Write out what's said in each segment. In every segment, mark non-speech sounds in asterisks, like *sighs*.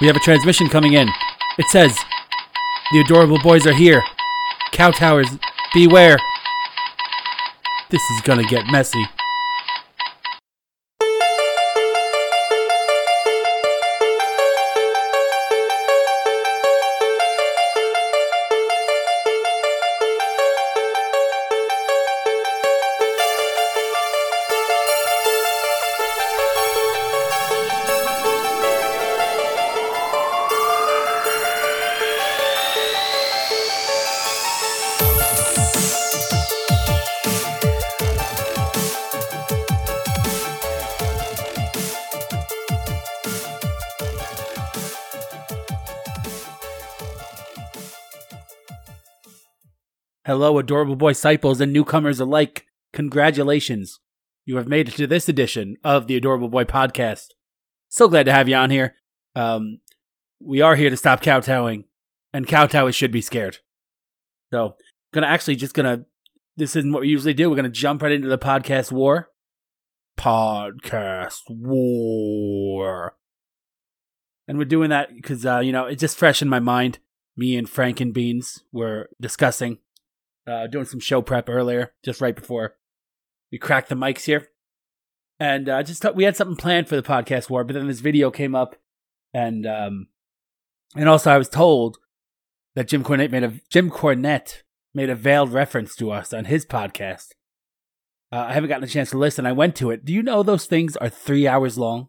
We have a transmission coming in. It says, The adorable boys are here. Kowtowers, beware. This is gonna get messy. Adorable boy disciples and newcomers alike. Congratulations. You have made it to this edition of the Adorable Boy podcast. So glad to have you on here. Um, we are here to stop kowtowing, and kowtowers should be scared. So, gonna actually just gonna. This isn't what we usually do. We're gonna jump right into the podcast war. Podcast war. And we're doing that because, uh, you know, it's just fresh in my mind. Me and Frank and Beans were discussing uh, doing some show prep earlier, just right before we cracked the mics here. And uh, just thought we had something planned for the podcast war, but then this video came up, and um, and also I was told that Jim Cornette made a Jim Cornette made a veiled reference to us on his podcast. Uh, I haven't gotten a chance to listen. I went to it. Do you know those things are three hours long?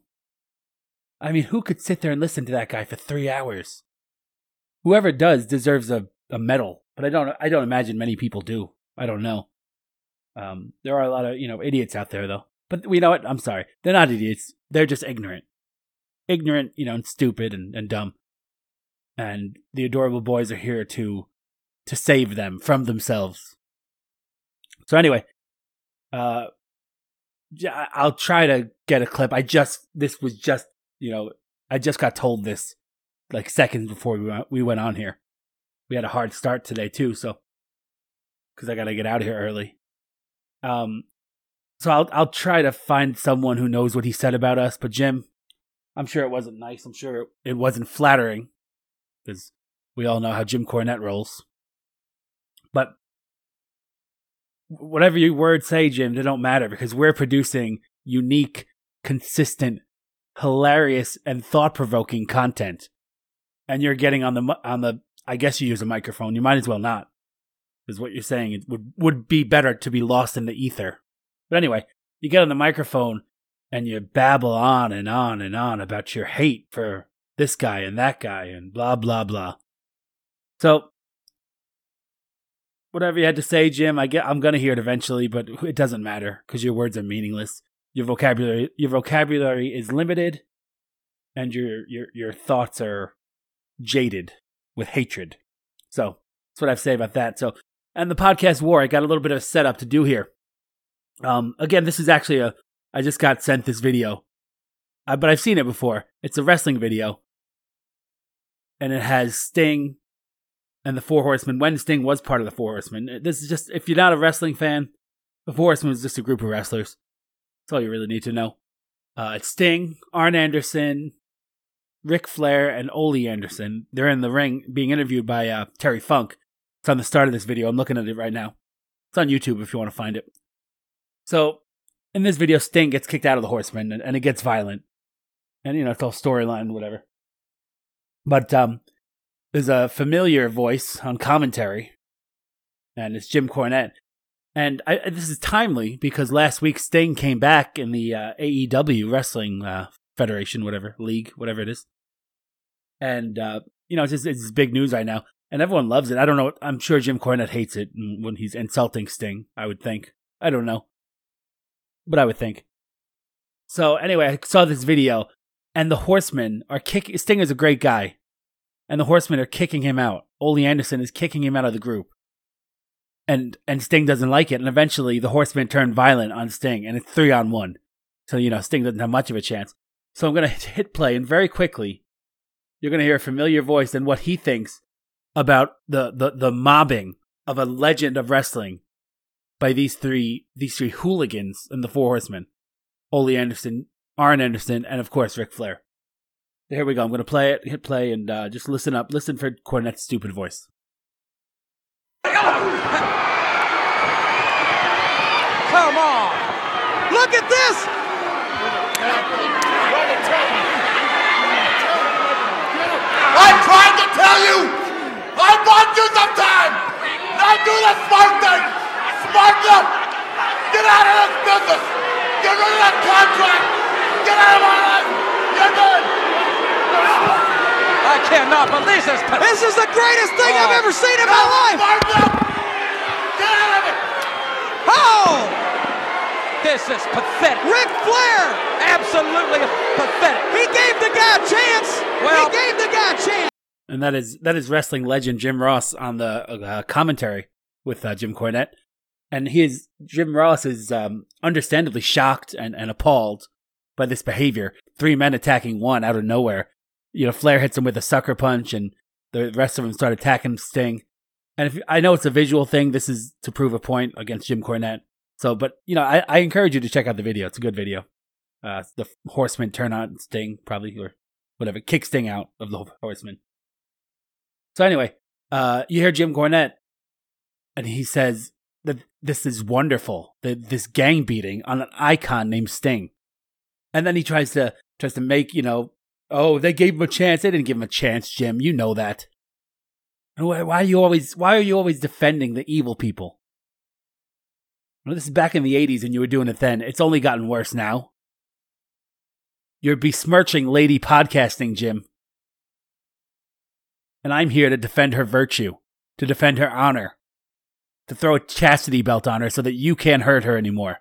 I mean, who could sit there and listen to that guy for three hours? Whoever does deserves a, a medal but I don't I don't imagine many people do. I don't know. Um, there are a lot of you know idiots out there though. But you know what? I'm sorry. They're not idiots. They're just ignorant, ignorant, you know, and stupid and, and dumb. And the adorable boys are here to to save them from themselves. So anyway, uh, I'll try to get a clip. I just this was just you know I just got told this like seconds before we went, we went on here we had a hard start today too, so because I got to get out of here early. Um, so I'll I'll try to find someone who knows what he said about us. But Jim, I'm sure it wasn't nice. I'm sure it wasn't flattering because we all know how Jim Cornette rolls. But whatever your words say, Jim, they don't matter because we're producing unique, consistent, hilarious, and thought provoking content. And you're getting on the on the I guess you use a microphone. You might as well not. Is what you're saying. It would would be better to be lost in the ether. But anyway, you get on the microphone and you babble on and on and on about your hate for this guy and that guy and blah blah blah. So whatever you had to say, Jim, I get I'm gonna hear it eventually, but it doesn't matter because your words are meaningless. Your vocabulary your vocabulary is limited and your your your thoughts are jaded with hatred. So that's what I have to say about that. So, and the podcast war, I got a little bit of a setup to do here. Um, again, this is actually a, I just got sent this video, uh, but I've seen it before. It's a wrestling video, and it has Sting and the Four Horsemen. When Sting was part of the Four Horsemen, this is just if you're not a wrestling fan, the Four Horsemen is just a group of wrestlers. That's all you really need to know. Uh, it's Sting, Arn Anderson, Ric Flair and Ole Anderson. They're in the ring being interviewed by uh, Terry Funk. It's on the start of this video. I'm looking at it right now. It's on YouTube if you want to find it. So, in this video, Sting gets kicked out of the Horsemen and, and it gets violent. And, you know, it's all storyline, whatever. But um, there's a familiar voice on commentary, and it's Jim Cornette. And I, this is timely because last week Sting came back in the uh, AEW Wrestling uh, Federation, whatever league, whatever it is. And uh, you know, it's just it's big news right now, and everyone loves it. I don't know. I'm sure Jim Cornette hates it when he's insulting Sting. I would think. I don't know, but I would think. So anyway, I saw this video, and the Horsemen are kicking. Sting is a great guy, and the Horsemen are kicking him out. Ole Anderson is kicking him out of the group, and and Sting doesn't like it. And eventually, the Horsemen turn violent on Sting, and it's three on one. So you know, Sting doesn't have much of a chance. So I'm going *laughs* to hit play, and very quickly, you're going to hear a familiar voice and what he thinks about the, the, the mobbing of a legend of wrestling by these three these three hooligans and the Four Horsemen: Ole Anderson, Arn Anderson, and of course Ric Flair. Here we go. I'm going to play it, hit play, and uh, just listen up. Listen for Cornette's stupid voice. Come on! Look at this! I tried to tell you! I want you sometime! Now do the smart thing! Smarten up! Get out of this business! Get rid of that contract! Get out of my life! You're done! I cannot believe this. This is the greatest thing I've ever seen in my life! Smarten up! Get out of it! Oh! This is pathetic. Ric Flair! Absolutely pathetic. He gave the guy a chance! Well- he gave the guy a chance! And that is that is wrestling legend Jim Ross on the uh, commentary with uh, Jim Cornette, and he is Jim Ross is um, understandably shocked and, and appalled by this behavior. Three men attacking one out of nowhere. You know, Flair hits him with a sucker punch, and the rest of them start attacking Sting. And if I know it's a visual thing, this is to prove a point against Jim Cornette. So, but you know, I, I encourage you to check out the video. It's a good video. Uh, the Horsemen turn on Sting, probably or whatever, kick Sting out of the Horsemen. So anyway, uh, you hear Jim Cornette, and he says that this is wonderful. That this gang beating on an icon named Sting, and then he tries to tries to make you know, oh, they gave him a chance. They didn't give him a chance, Jim. You know that. And why, why are you always why are you always defending the evil people? Well, this is back in the '80s, and you were doing it then. It's only gotten worse now. You're besmirching lady podcasting, Jim and I'm here to defend her virtue, to defend her honor, to throw a chastity belt on her so that you can't hurt her anymore.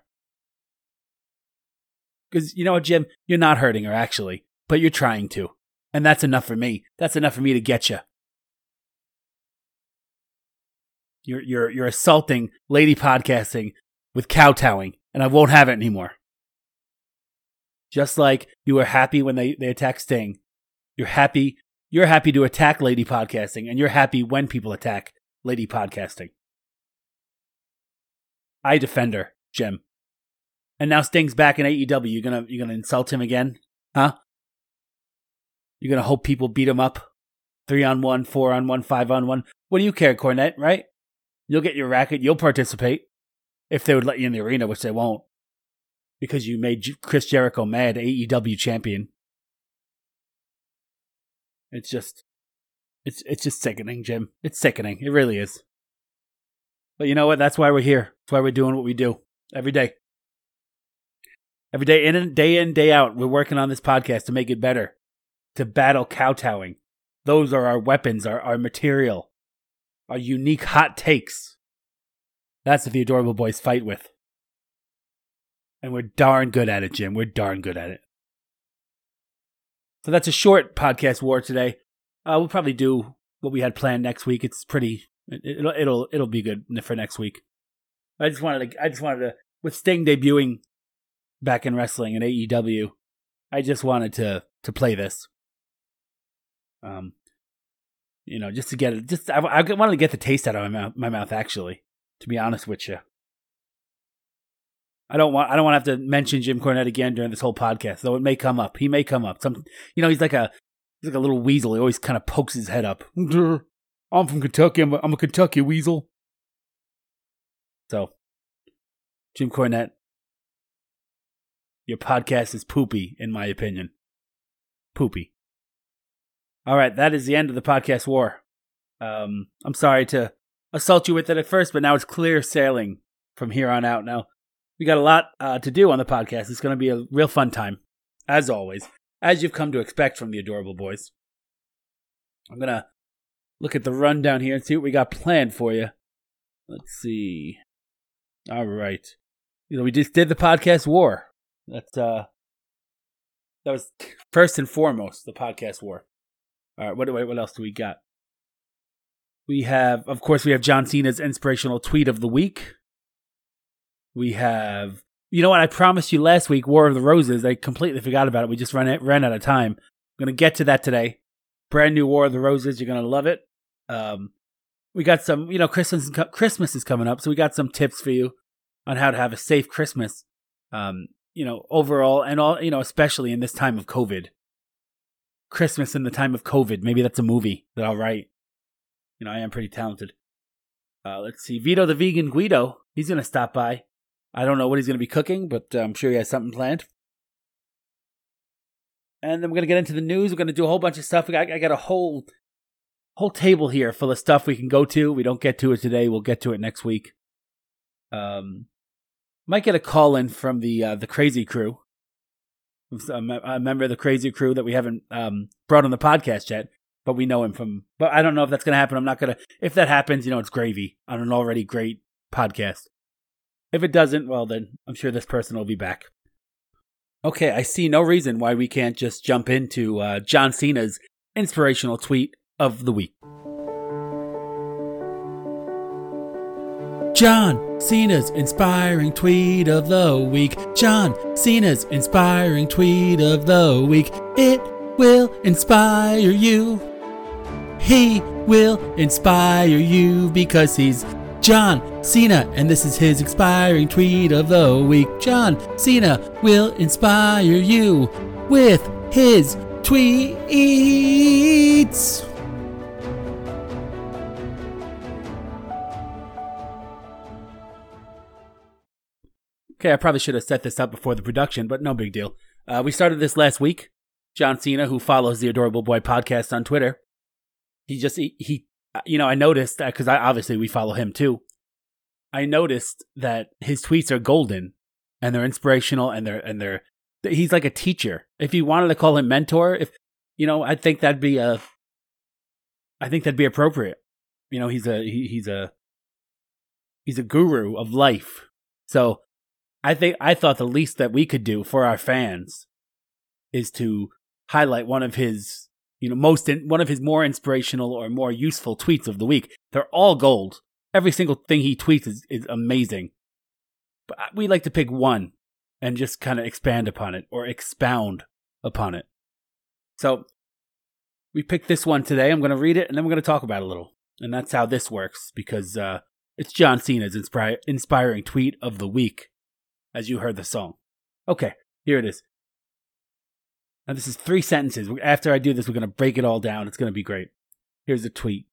Because you know what, Jim? You're not hurting her, actually, but you're trying to. And that's enough for me. That's enough for me to get you. You're, you're, you're assaulting lady podcasting with kowtowing, and I won't have it anymore. Just like you were happy when they, they attacked Sting, you're happy you're happy to attack lady podcasting, and you're happy when people attack lady podcasting. I defend her, Jim. And now Sting's back in AEW. You're gonna you're gonna insult him again, huh? You're gonna hope people beat him up, three on one, four on one, five on one. What do you care, Cornette? Right? You'll get your racket. You'll participate if they would let you in the arena, which they won't, because you made Chris Jericho mad, AEW champion. It's just, it's it's just sickening, Jim. It's sickening. It really is. But you know what? That's why we're here. That's why we're doing what we do every day. Every day in and day in, day out, we're working on this podcast to make it better, to battle kowtowing. Those are our weapons, our, our material, our unique hot takes. That's what the adorable boys fight with. And we're darn good at it, Jim. We're darn good at it. So that's a short podcast war today. Uh, we'll probably do what we had planned next week. It's pretty. It, will it'll it'll be good for next week. I just wanted to. I just wanted to with Sting debuting back in wrestling in AEW. I just wanted to to play this. Um, you know, just to get it. Just I, I wanted to get the taste out of my mouth. My mouth, actually, to be honest with you. I don't want I don't want to have to mention Jim Cornette again during this whole podcast, though it may come up. He may come up. Some you know, he's like a he's like a little weasel. He always kind of pokes his head up. *laughs* I'm from Kentucky. I'm a, I'm a Kentucky weasel. So, Jim Cornette, your podcast is poopy, in my opinion. Poopy. All right, that is the end of the podcast war. Um, I'm sorry to assault you with it at first, but now it's clear sailing from here on out. Now, we got a lot uh, to do on the podcast. It's going to be a real fun time, as always, as you've come to expect from the adorable boys. I'm going to look at the rundown here and see what we got planned for you. Let's see. All right. You know, we just did the podcast war. That's uh that was first and foremost the podcast war. All right, what what else do we got? We have of course we have John Cena's inspirational tweet of the week. We have you know what I promised you last week, War of the Roses. I completely forgot about it. We just ran it, ran out of time. I'm gonna get to that today. Brand new War of the Roses. You're gonna love it. Um, we got some, you know, Christmas Christmas is coming up, so we got some tips for you on how to have a safe Christmas. Um, you know, overall and all, you know, especially in this time of COVID. Christmas in the time of COVID. Maybe that's a movie that I'll write. You know, I am pretty talented. Uh, let's see. Vito the vegan Guido. He's going to stop by. I don't know what he's going to be cooking, but uh, I'm sure he has something planned. And then we're going to get into the news. We're going to do a whole bunch of stuff. I, I got a whole whole table here full of stuff we can go to. We don't get to it today. We'll get to it next week. Um, might get a call in from the uh, the crazy crew. A member of the crazy crew that we haven't um, brought on the podcast yet, but we know him from. But I don't know if that's going to happen. I'm not going to. If that happens, you know, it's gravy on an already great podcast. If it doesn't, well, then I'm sure this person will be back. Okay, I see no reason why we can't just jump into uh, John Cena's inspirational tweet of the week. John Cena's inspiring tweet of the week. John Cena's inspiring tweet of the week. It will inspire you. He will inspire you because he's John Cena, and this is his inspiring tweet of the week. John Cena will inspire you with his tweets. Okay, I probably should have set this up before the production, but no big deal. Uh, we started this last week. John Cena, who follows the Adorable Boy podcast on Twitter, he just he, he you know I noticed because I obviously we follow him too. I noticed that his tweets are golden and they're inspirational and they're and they're he's like a teacher. If you wanted to call him mentor, if you know, I think that'd be a I think that'd be appropriate. You know, he's a he, he's a he's a guru of life. So I think I thought the least that we could do for our fans is to highlight one of his, you know, most in, one of his more inspirational or more useful tweets of the week. They're all gold. Every single thing he tweets is, is amazing. But we like to pick one and just kind of expand upon it or expound upon it. So we picked this one today. I'm going to read it and then we're going to talk about it a little. And that's how this works because uh, it's John Cena's inspiring tweet of the week as you heard the song. Okay, here it is. Now, this is three sentences. After I do this, we're going to break it all down. It's going to be great. Here's a tweet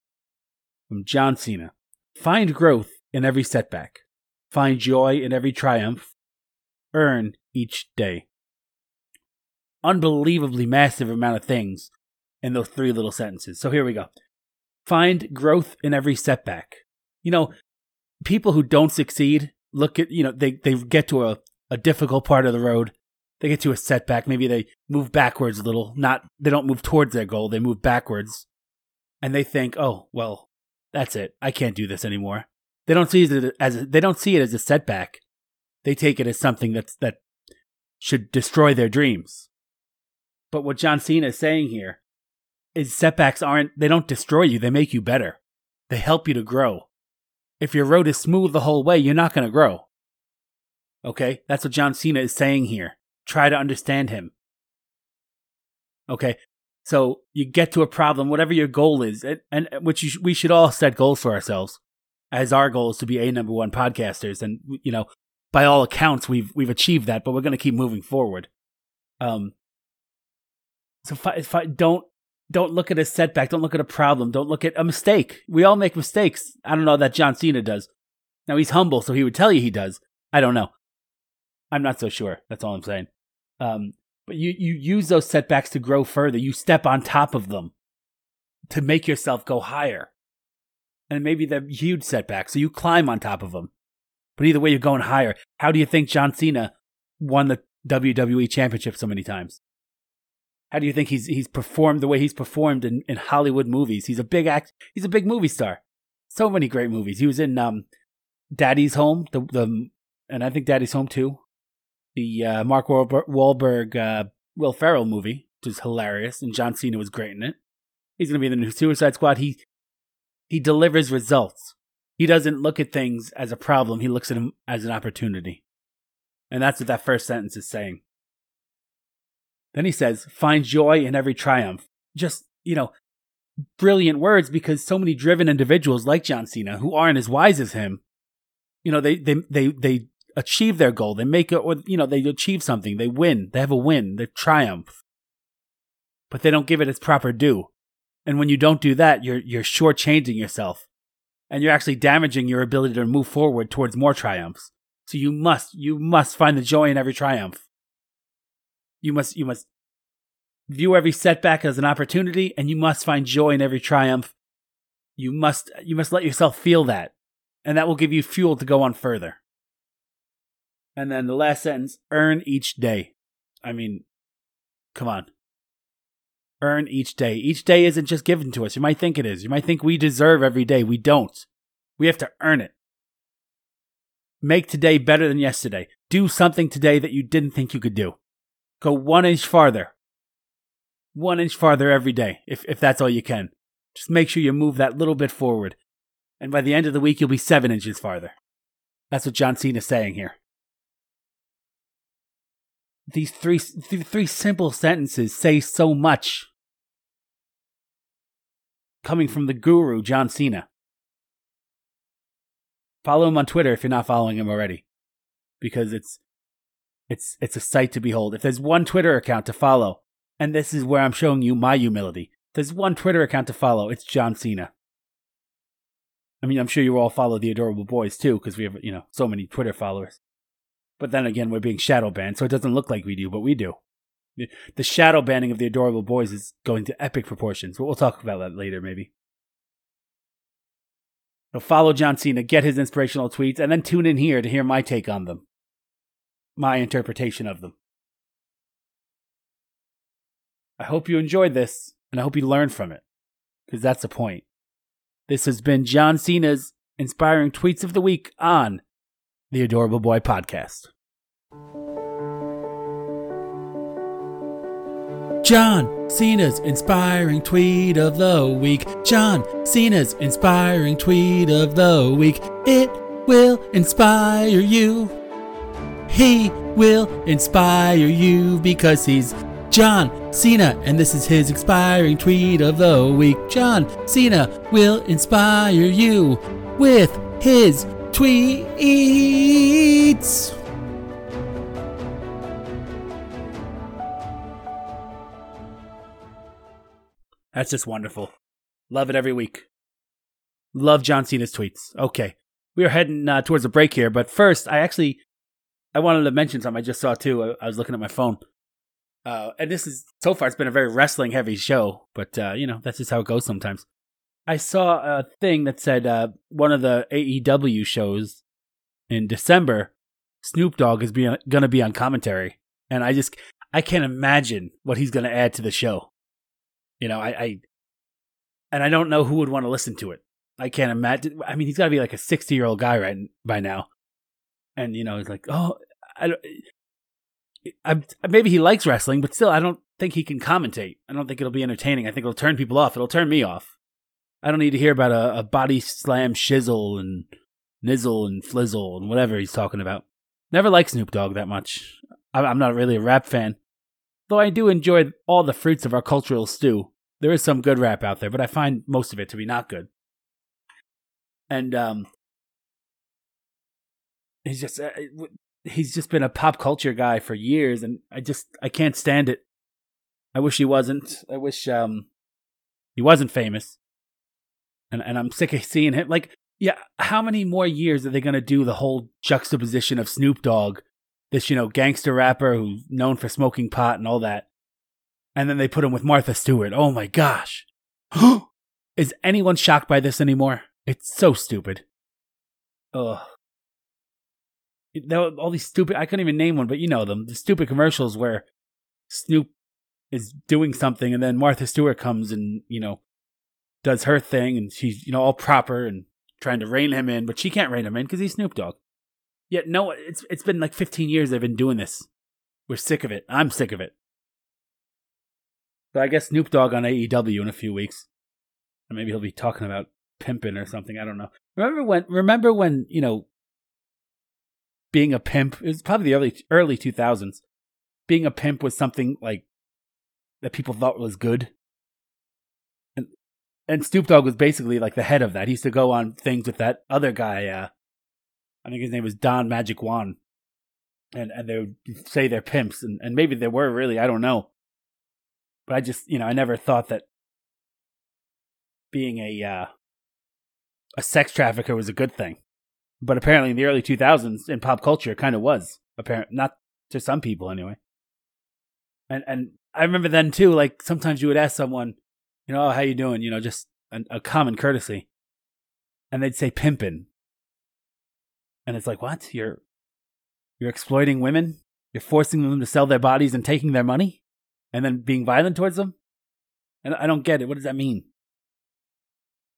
from John Cena Find growth in every setback, find joy in every triumph, earn each day. Unbelievably massive amount of things in those three little sentences. So here we go. Find growth in every setback. You know, people who don't succeed look at you know they they get to a, a difficult part of the road they get to a setback maybe they move backwards a little not they don't move towards their goal they move backwards and they think oh well that's it i can't do this anymore they don't see it as a, they don't see it as a setback they take it as something that's that should destroy their dreams but what john cena is saying here is setbacks aren't they don't destroy you they make you better they help you to grow if your road is smooth the whole way, you're not going to grow. Okay? That's what John Cena is saying here. Try to understand him. Okay? So you get to a problem, whatever your goal is, and, and which sh- we should all set goals for ourselves, as our goal is to be a number one podcasters, and you know, by all accounts, we've we've achieved that, but we're going to keep moving forward. Um. So if I, don't don't look at a setback. Don't look at a problem. Don't look at a mistake. We all make mistakes. I don't know that John Cena does. Now he's humble, so he would tell you he does. I don't know. I'm not so sure. That's all I'm saying. Um, but you, you use those setbacks to grow further. You step on top of them to make yourself go higher. And maybe they're huge setbacks, so you climb on top of them. But either way, you're going higher. How do you think John Cena won the WWE Championship so many times? How do you think he's he's performed the way he's performed in, in Hollywood movies? He's a big act. He's a big movie star. So many great movies. He was in um, Daddy's Home, the the, and I think Daddy's Home too. The uh, Mark Wahlberg, uh, Will Ferrell movie, which is hilarious, and John Cena was great in it. He's going to be in the new Suicide Squad. He he delivers results. He doesn't look at things as a problem. He looks at them as an opportunity. And that's what that first sentence is saying. Then he says, find joy in every triumph. Just, you know, brilliant words because so many driven individuals like John Cena who aren't as wise as him, you know, they, they, they, they achieve their goal. They make it, or, you know, they achieve something. They win. They have a win. They triumph. but they don't give it its proper due. And when you don't do that, you're you're shortchanging yourself, and you're actually damaging your ability to move forward towards more triumphs. So you must you must find the joy in every triumph. You must you must view every setback as an opportunity, and you must find joy in every triumph. You must you must let yourself feel that, and that will give you fuel to go on further. And then the last sentence: earn each day. I mean, come on. Earn each day. Each day isn't just given to us. You might think it is. You might think we deserve every day. We don't. We have to earn it. Make today better than yesterday. Do something today that you didn't think you could do. Go one inch farther. One inch farther every day, if, if that's all you can. Just make sure you move that little bit forward. And by the end of the week, you'll be seven inches farther. That's what John Cena is saying here. These three, th- three simple sentences say so much. Coming from the guru, John Cena. Follow him on Twitter if you're not following him already. Because it's it's it's a sight to behold. If there's one Twitter account to follow, and this is where I'm showing you my humility. There's one Twitter account to follow, it's John Cena. I mean, I'm sure you all follow the adorable boys too, because we have, you know, so many Twitter followers. But then again, we're being shadow banned, so it doesn't look like we do, but we do. The shadow banning of the adorable boys is going to epic proportions, but we'll talk about that later, maybe. So follow John Cena, get his inspirational tweets, and then tune in here to hear my take on them, my interpretation of them. I hope you enjoyed this, and I hope you learned from it, because that's the point. This has been John Cena's inspiring tweets of the week on the Adorable Boy Podcast. John Cena's inspiring tweet of the week. John Cena's inspiring tweet of the week. It will inspire you. He will inspire you because he's John Cena, and this is his inspiring tweet of the week. John Cena will inspire you with his tweets. That's just wonderful. Love it every week. Love John Cena's tweets. Okay, we are heading uh, towards a break here, but first, I actually I wanted to mention something I just saw too. I, I was looking at my phone, uh, and this is so far it's been a very wrestling heavy show, but uh, you know that's just how it goes sometimes. I saw a thing that said uh, one of the AEW shows in December, Snoop Dogg is going to be on commentary, and I just I can't imagine what he's going to add to the show. You know, I, I and I don't know who would want to listen to it. I can't imagine. I mean, he's got to be like a sixty-year-old guy right by now, and you know, he's like, oh, I don't. I, maybe he likes wrestling, but still, I don't think he can commentate. I don't think it'll be entertaining. I think it'll turn people off. It'll turn me off. I don't need to hear about a, a body slam shizzle and nizzle and flizzle and whatever he's talking about. Never liked Snoop Dogg that much. I'm not really a rap fan, though I do enjoy all the fruits of our cultural stew. There is some good rap out there, but I find most of it to be not good. And um, he's just uh, he's just been a pop culture guy for years, and I just I can't stand it. I wish he wasn't. I wish um he wasn't famous. And and I'm sick of seeing him. Like, yeah, how many more years are they gonna do the whole juxtaposition of Snoop Dogg, this you know gangster rapper who's known for smoking pot and all that, and then they put him with Martha Stewart. Oh my gosh. *gasps* Is anyone shocked by this anymore? It's so stupid. Ugh. All these stupid, I couldn't even name one, but you know them. The stupid commercials where Snoop is doing something and then Martha Stewart comes and, you know, does her thing and she's, you know, all proper and trying to rein him in, but she can't rein him in because he's Snoop Dogg. Yet, no, it's it's been like 15 years they've been doing this. We're sick of it. I'm sick of it. But I guess Snoop Dogg on AEW in a few weeks. and maybe he'll be talking about pimping or something. I don't know. Remember when? Remember when you know, being a pimp is probably the early early two thousands. Being a pimp was something like that people thought was good. And Snoop Dogg was basically like the head of that. He used to go on things with that other guy. Uh, I think his name was Don Magic Juan. And and they would say they're pimps, and, and maybe they were really. I don't know But I just, you know, I never thought that being a uh, a sex trafficker was a good thing. But apparently, in the early 2000s, in pop culture, it kind of was. Apparent, not to some people anyway. And and I remember then too. Like sometimes you would ask someone, you know, oh, how you doing? You know, just a, a common courtesy, and they'd say pimping. and it's like, what? You're you're exploiting women? You're forcing them to sell their bodies and taking their money, and then being violent towards them? And I don't get it. What does that mean?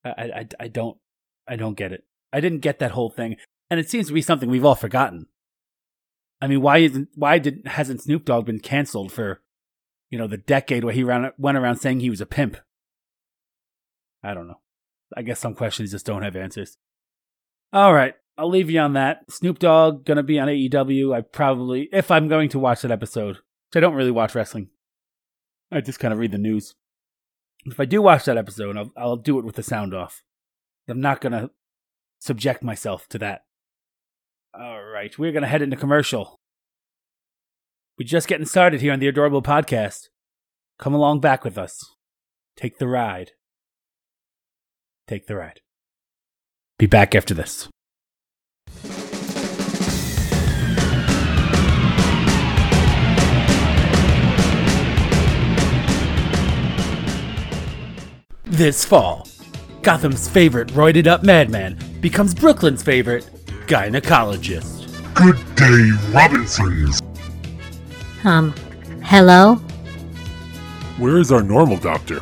I, I, I don't I don't get it. I didn't get that whole thing, and it seems to be something we've all forgotten. I mean, why isn't why did hasn't Snoop Dogg been canceled for, you know, the decade where he ran, went around saying he was a pimp? I don't know. I guess some questions just don't have answers. All right, I'll leave you on that. Snoop Dogg gonna be on AEW. I probably, if I'm going to watch that episode, I don't really watch wrestling. I just kind of read the news. If I do watch that episode, I'll, I'll do it with the sound off. I'm not gonna subject myself to that. All right, we're gonna head into commercial. We're just getting started here on the Adorable Podcast. Come along back with us. Take the ride. Take the ride. Be back after this. This fall, Gotham's favorite roided up madman becomes Brooklyn's favorite gynecologist. Good day, Robinsons. Um, hello? Where is our normal doctor?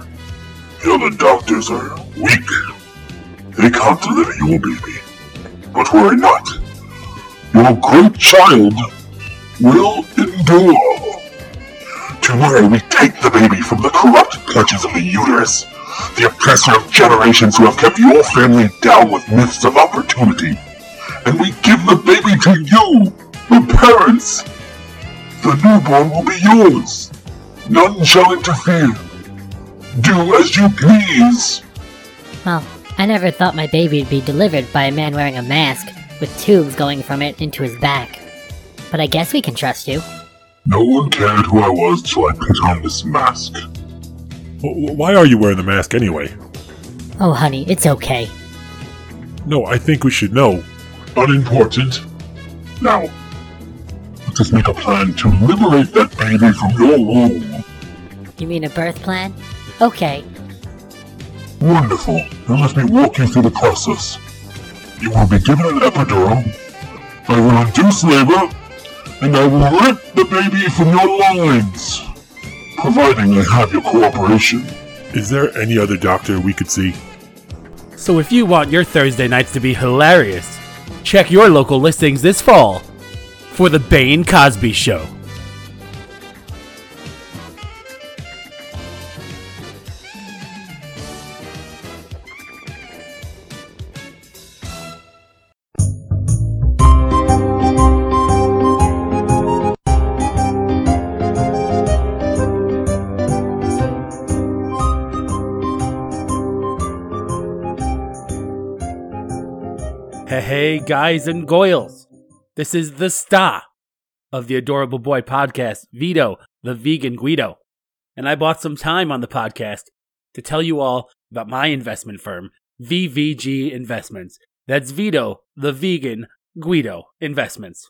The other doctors are weak. They can't deliver your baby. But worry not. Your great child will endure. Tomorrow we take the baby from the corrupt clutches of the uterus, the oppressor of generations who have kept your family down with myths of opportunity, and we give the baby to you, the parents. The newborn will be yours. None shall interfere. Do as you please. Well, I never thought my baby would be delivered by a man wearing a mask with tubes going from it into his back. But I guess we can trust you. No one cared who I was till I put on this mask. Wh- Why are you wearing the mask anyway? Oh, honey, it's okay. No, I think we should know. Unimportant. Now, let us make a plan to liberate that baby from your womb. You mean a birth plan? Okay. Wonderful. Now let me walk you through the process. You will be given an epidural. I will induce labor, and I will rip the baby from your loins, providing I have your cooperation. Is there any other doctor we could see? So if you want your Thursday nights to be hilarious, check your local listings this fall for The Bane Cosby Show. Hey, guys and goyles. This is the star of the Adorable Boy podcast, Vito, the vegan Guido. And I bought some time on the podcast to tell you all about my investment firm, VVG Investments. That's Vito, the vegan Guido Investments.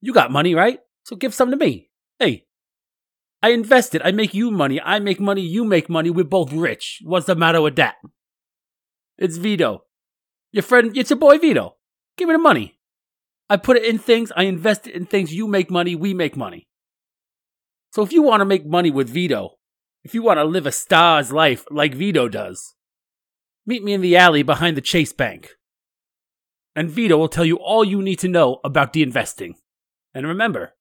You got money, right? So give some to me. Hey, I invest it. I make you money. I make money. You make money. We're both rich. What's the matter with that? It's Vito. Your friend, it's your boy Vito. Give me the money. I put it in things, I invest it in things, you make money, we make money. So if you want to make money with Vito, if you want to live a star's life like Vito does, meet me in the alley behind the Chase Bank. And Vito will tell you all you need to know about the investing. And remember,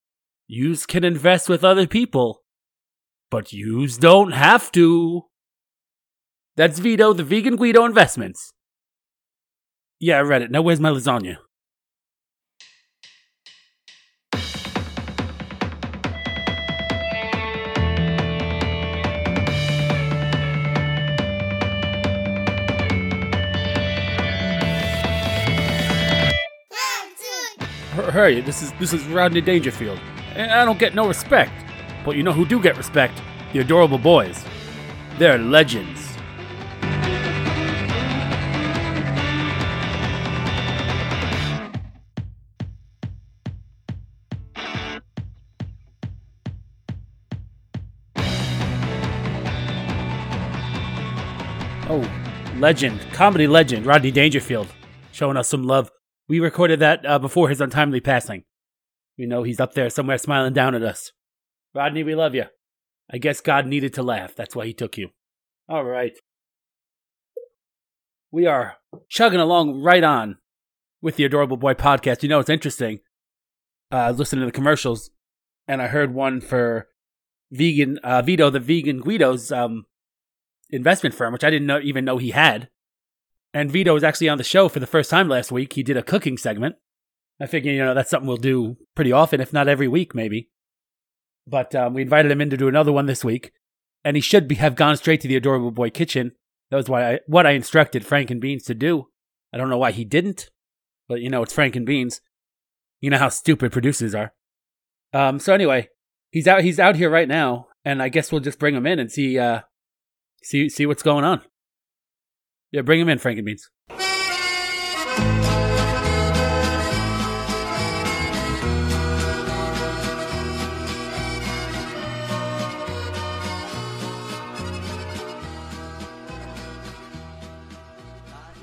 yous can invest with other people, but yous don't have to. That's Vito, the vegan Guido Investments. Yeah, I read it. Now where's my lasagna? Hur- Hurry, this is this is Rodney Dangerfield. And I don't get no respect. But you know who do get respect? The Adorable Boys. They're legends. Legend, comedy legend, Rodney Dangerfield, showing us some love. We recorded that uh, before his untimely passing. We know he's up there somewhere smiling down at us. Rodney, we love you. I guess God needed to laugh. That's why he took you. All right. We are chugging along right on with the Adorable Boy podcast. You know, it's interesting. Uh, I was listening to the commercials, and I heard one for vegan uh, Vito, the vegan Guido's um, investment firm, which I didn't know, even know he had. And Vito was actually on the show for the first time last week. He did a cooking segment. I figure, you know, that's something we'll do pretty often, if not every week, maybe. But um, we invited him in to do another one this week, and he should be, have gone straight to the Adorable Boy kitchen. That was why I, what I instructed Frank and Beans to do. I don't know why he didn't, but you know, it's Frank and Beans. You know how stupid producers are. Um, so anyway, he's out. He's out here right now, and I guess we'll just bring him in and see, uh, see, see what's going on. Yeah, bring him in, Frank and Beans.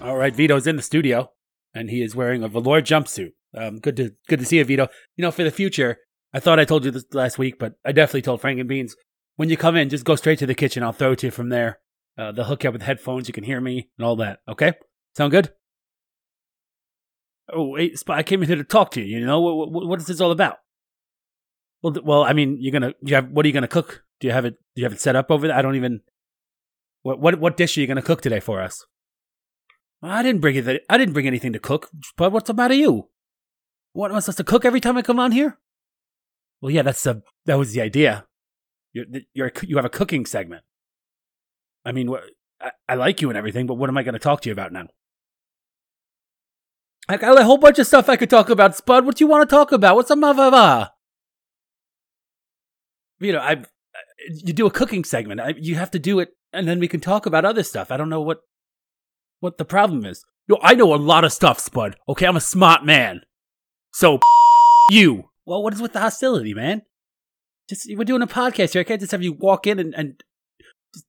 All right, Vito's in the studio, and he is wearing a velour jumpsuit. Um, good to good to see you, Vito. You know, for the future, I thought I told you this last week, but I definitely told Frank and Beans when you come in, just go straight to the kitchen. I'll throw it to you from there. Uh, they'll hook you up with headphones. You can hear me and all that. Okay, sound good? Oh, wait, I came in here to talk to you. You know what? What, what is this all about? Well, well, I mean, you're gonna. You have. What are you gonna cook? Do you have it? Do you have it set up over there? I don't even. What what what dish are you gonna cook today for us? I didn't bring it. I didn't bring anything to cook. But what's the matter, you? What am I supposed to cook every time I come on here? Well, yeah, that's the that was the idea. You're you're you have a cooking segment. I mean, I, I like you and everything, but what am I going to talk to you about now? I got a whole bunch of stuff I could talk about, Spud. What do you want to talk about? What's a mavava? You know, I you do a cooking segment. I, you have to do it, and then we can talk about other stuff. I don't know what what the problem is. Yo, I know a lot of stuff, Spud. Okay, I'm a smart man. So *laughs* you. Well, what is with the hostility, man? Just we're doing a podcast here. I can't just have you walk in and, and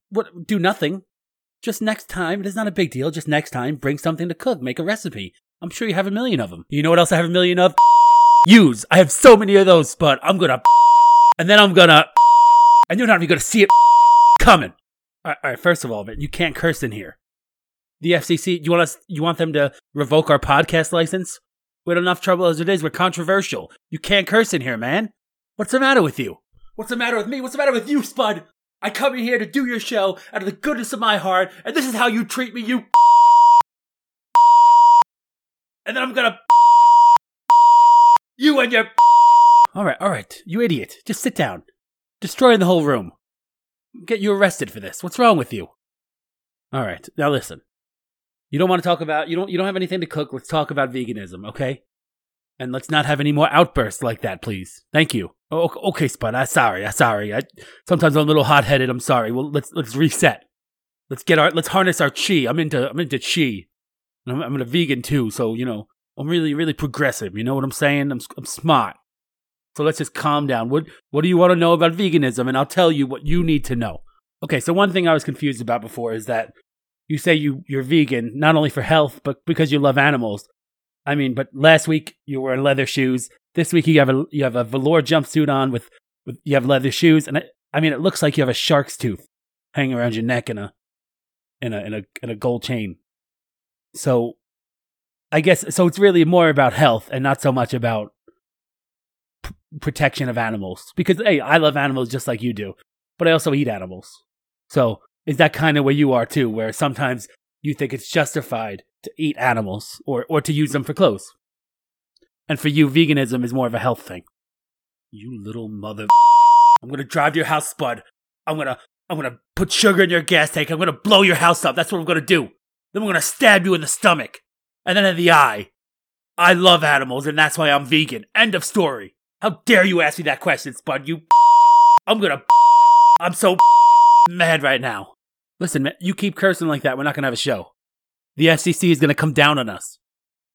what do nothing. Just next time, it is not a big deal. Just next time, bring something to cook, make a recipe. I'm sure you have a million of them. You know what else I have a million of? Use. I have so many of those, but I'm gonna, *laughs* and then I'm gonna, *laughs* and you're not even gonna see it *laughs* coming. All right, first of all, man, you can't curse in here. The FCC, you want us, you want them to revoke our podcast license? We had enough trouble as it is. We're controversial. You can't curse in here, man. What's the matter with you? What's the matter with me? What's the matter with you, Spud? I come in here to do your show out of the goodness of my heart, and this is how you treat me, you. And then I'm gonna. You and your. Alright, alright, you idiot. Just sit down. Destroying the whole room. Get you arrested for this. What's wrong with you? Alright, now listen. You don't want to talk about you don't you don't have anything to cook. Let's talk about veganism, okay? And let's not have any more outbursts like that, please. Thank you. Oh, okay, Spud. I'm sorry. I'm sorry. I, sometimes I'm a little hot headed. I'm sorry. Well, let's let's reset. Let's get our let's harness our chi. I'm into I'm into chi. I'm, I'm a vegan too, so you know I'm really really progressive. You know what I'm saying? I'm I'm smart. So let's just calm down. What what do you want to know about veganism? And I'll tell you what you need to know. Okay, so one thing I was confused about before is that you say you you're vegan not only for health but because you love animals. I mean, but last week you were in leather shoes. This week you have a you have a velour jumpsuit on with, with you have leather shoes, and I, I mean it looks like you have a shark's tooth hanging around your neck in a in a in a a gold chain. So, I guess so. It's really more about health and not so much about p- protection of animals. Because hey, I love animals just like you do, but I also eat animals. So is that kind of where you are too, where sometimes you think it's justified to eat animals or, or to use them for clothes? And for you, veganism is more of a health thing. You little mother. I'm gonna drive to your house, Spud. I'm gonna, I'm gonna put sugar in your gas tank. I'm gonna blow your house up. That's what I'm gonna do. Then I'm gonna stab you in the stomach. And then in the eye. I love animals and that's why I'm vegan. End of story. How dare you ask me that question, Spud? You. *laughs* I'm gonna. *laughs* I'm so *laughs* mad right now. Listen, man, you keep cursing like that, we're not to have a show. The FCC is going to come down on us.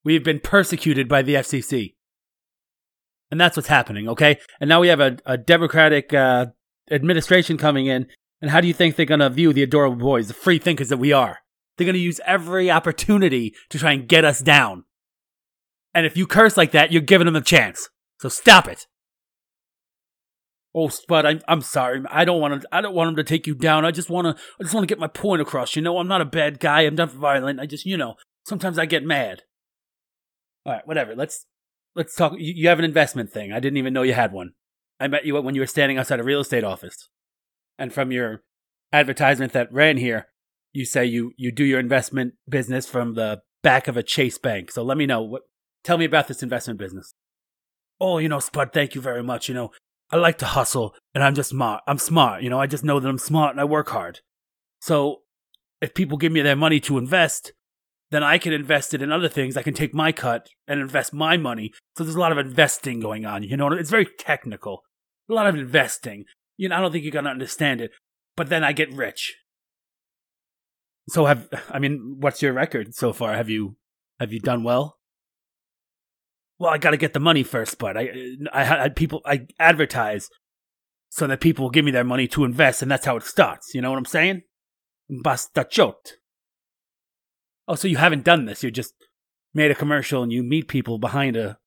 We've been persecuted by the FCC. And that's what's happening, okay? And now we have a, a Democratic uh, administration coming in. And how do you think they're going to view the adorable boys, the free thinkers that we are? They're going to use every opportunity to try and get us down. And if you curse like that, you're giving them a chance. So stop it. Oh, Spud, I'm I'm sorry. I don't want to. I don't want him to take you down. I just want to. I just want to get my point across. You know, I'm not a bad guy. I'm not violent. I just, you know, sometimes I get mad. All right, whatever. Let's let's talk. You, you have an investment thing. I didn't even know you had one. I met you when you were standing outside a real estate office, and from your advertisement that ran here, you say you you do your investment business from the back of a Chase Bank. So let me know what. Tell me about this investment business. Oh, you know, Spud, thank you very much. You know, I like to hustle and I'm just smart. I'm smart, you know, I just know that I'm smart and I work hard. So if people give me their money to invest, then I can invest it in other things. I can take my cut and invest my money. So there's a lot of investing going on. You know, it's very technical. A lot of investing. You know, I don't think you're going to understand it. But then I get rich. So have I mean, what's your record so far? Have you have you done well? Well, I got to get the money first, but I, I had people, I advertise so that people will give me their money to invest, and that's how it starts. You know what I'm saying? Basta chot. Oh, so you haven't done this? You just made a commercial and you meet people behind a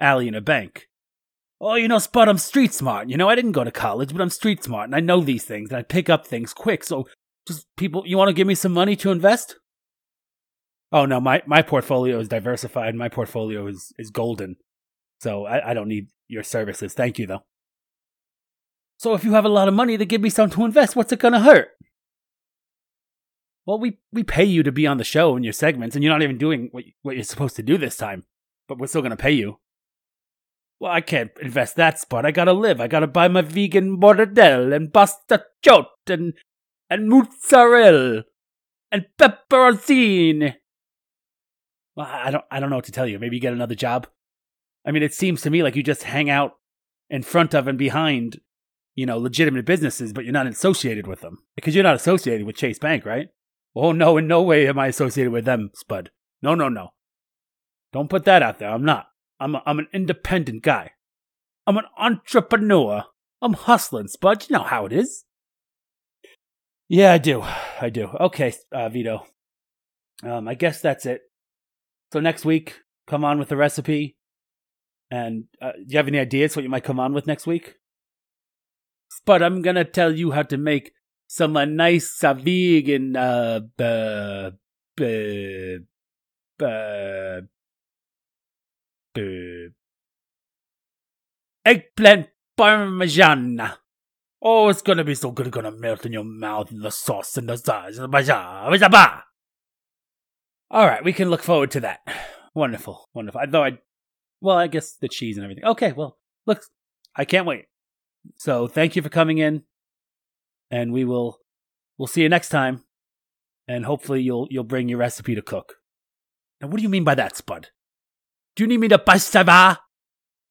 alley in a bank. Oh, you know, Spud, I'm street smart. You know, I didn't go to college, but I'm street smart, and I know these things, and I pick up things quick. So, just people, you want to give me some money to invest? Oh no, my my portfolio is diversified. My portfolio is is golden, so I, I don't need your services. Thank you though. So if you have a lot of money to give me some to invest, what's it gonna hurt? Well, we we pay you to be on the show in your segments, and you're not even doing what what you're supposed to do this time, but we're still gonna pay you. Well, I can't invest that spot. I gotta live. I gotta buy my vegan mortadella and pasta chot and and mozzarella and pepperoncini. Well, I don't I don't know what to tell you. Maybe you get another job. I mean, it seems to me like you just hang out in front of and behind, you know, legitimate businesses, but you're not associated with them because you're not associated with Chase Bank, right? Oh no, in no way am I associated with them, Spud. No, no, no. Don't put that out there. I'm not. I'm a, I'm an independent guy. I'm an entrepreneur. I'm hustling, Spud. You know how it is. Yeah, I do. I do. Okay, uh, Vito. Um, I guess that's it. So next week, come on with the recipe. And uh, do you have any ideas what you might come on with next week? But I'm gonna tell you how to make some uh, nice vegan uh, uh, uh, uh, uh, eggplant parmesan. Oh, it's gonna be so good, it's gonna melt in your mouth and the sauce and the sauce. All right, we can look forward to that. *sighs* Wonderful, wonderful. I thought, I'd, well, I guess the cheese and everything. Okay, well, look, I can't wait. So thank you for coming in, and we will we'll see you next time, and hopefully you'll you'll bring your recipe to cook. Now, what do you mean by that, Spud? Do you need me to pastava?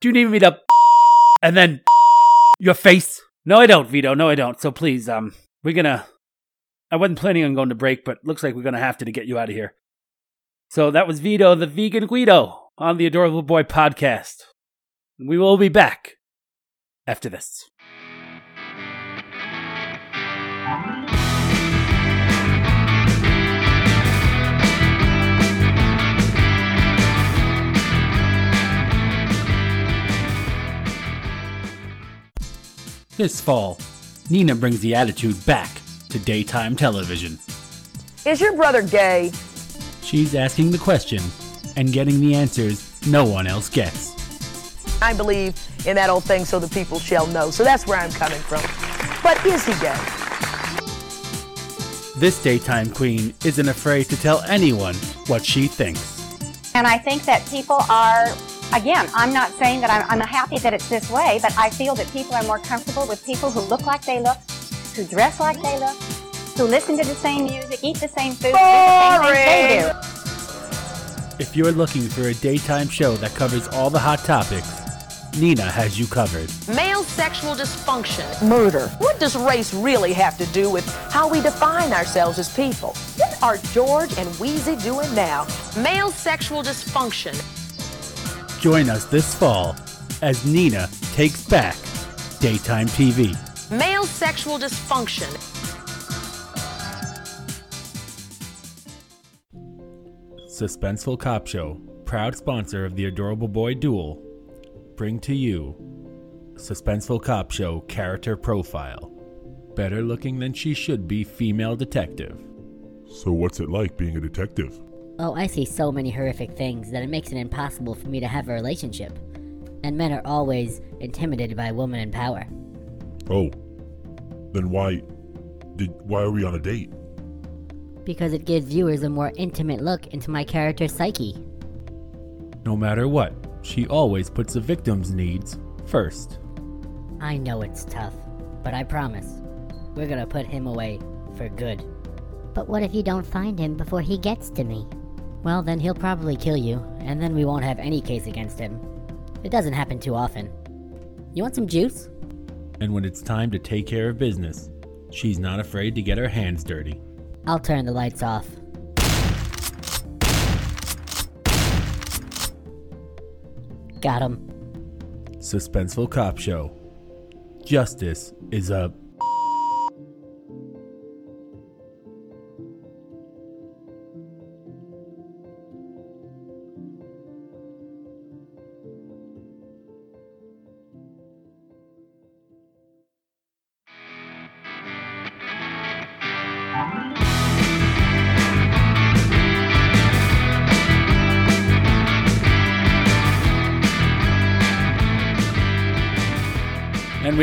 Do you need me to *laughs* and then *laughs* your face? No, I don't, Vito. No, I don't. So please, um, we're gonna. I wasn't planning on going to break, but looks like we're gonna have to to get you out of here. So that was Vito, the vegan Guido, on the Adorable Boy podcast. We will be back after this. This fall, Nina brings the attitude back to daytime television. Is your brother gay? She's asking the question and getting the answers no one else gets. I believe in that old thing, so the people shall know. So that's where I'm coming from. But is he gay? This daytime queen isn't afraid to tell anyone what she thinks. And I think that people are, again, I'm not saying that I'm, I'm happy that it's this way, but I feel that people are more comfortable with people who look like they look, who dress like they look, who listen to the same music, eat the same food, do the same things they do. If you're looking for a daytime show that covers all the hot topics, Nina has you covered. Male sexual dysfunction, murder. What does race really have to do with how we define ourselves as people? What are George and Weezy doing now? Male sexual dysfunction. Join us this fall as Nina takes back daytime TV. Male sexual dysfunction. Suspenseful Cop Show, proud sponsor of the Adorable Boy Duel, bring to you Suspenseful Cop Show character profile. Better looking than she should be, female detective. So, what's it like being a detective? Oh, I see so many horrific things that it makes it impossible for me to have a relationship. And men are always intimidated by a woman in power. Oh, then why did why are we on a date? Because it gives viewers a more intimate look into my character's psyche. No matter what, she always puts the victim's needs first. I know it's tough, but I promise, we're gonna put him away for good. But what if you don't find him before he gets to me? Well, then he'll probably kill you, and then we won't have any case against him. It doesn't happen too often. You want some juice? And when it's time to take care of business, she's not afraid to get her hands dirty. I'll turn the lights off. Got him. Suspenseful Cop Show. Justice is a.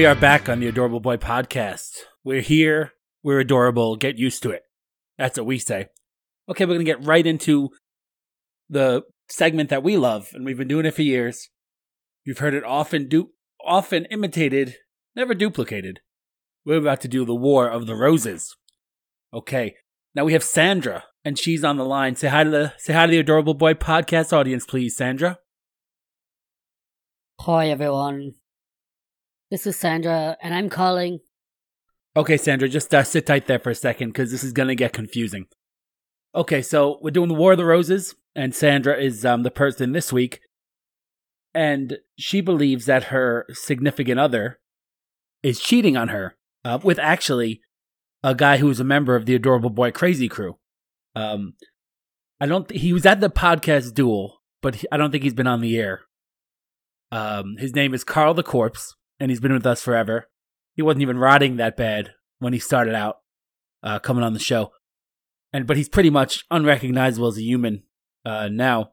we are back on the Adorable Boy podcast. We're here. We're adorable. Get used to it. That's what we say. Okay, we're going to get right into the segment that we love, and we've been doing it for years. You've heard it often du- often imitated, never duplicated. We're about to do the War of the Roses. Okay, now we have Sandra, and she's on the line. Say hi to the say hi to the Adorable Boy podcast audience, please, Sandra. Hi, everyone. This is Sandra, and I'm calling. Okay, Sandra, just uh, sit tight there for a second because this is going to get confusing. Okay, so we're doing the War of the Roses, and Sandra is um, the person this week, and she believes that her significant other is cheating on her uh, with actually a guy who's a member of the Adorable Boy Crazy Crew. Um, I don't. Th- he was at the podcast duel, but he, I don't think he's been on the air. Um, his name is Carl the Corpse, and he's been with us forever. He wasn't even rotting that bad when he started out uh, coming on the show, and but he's pretty much unrecognizable as a human uh, now.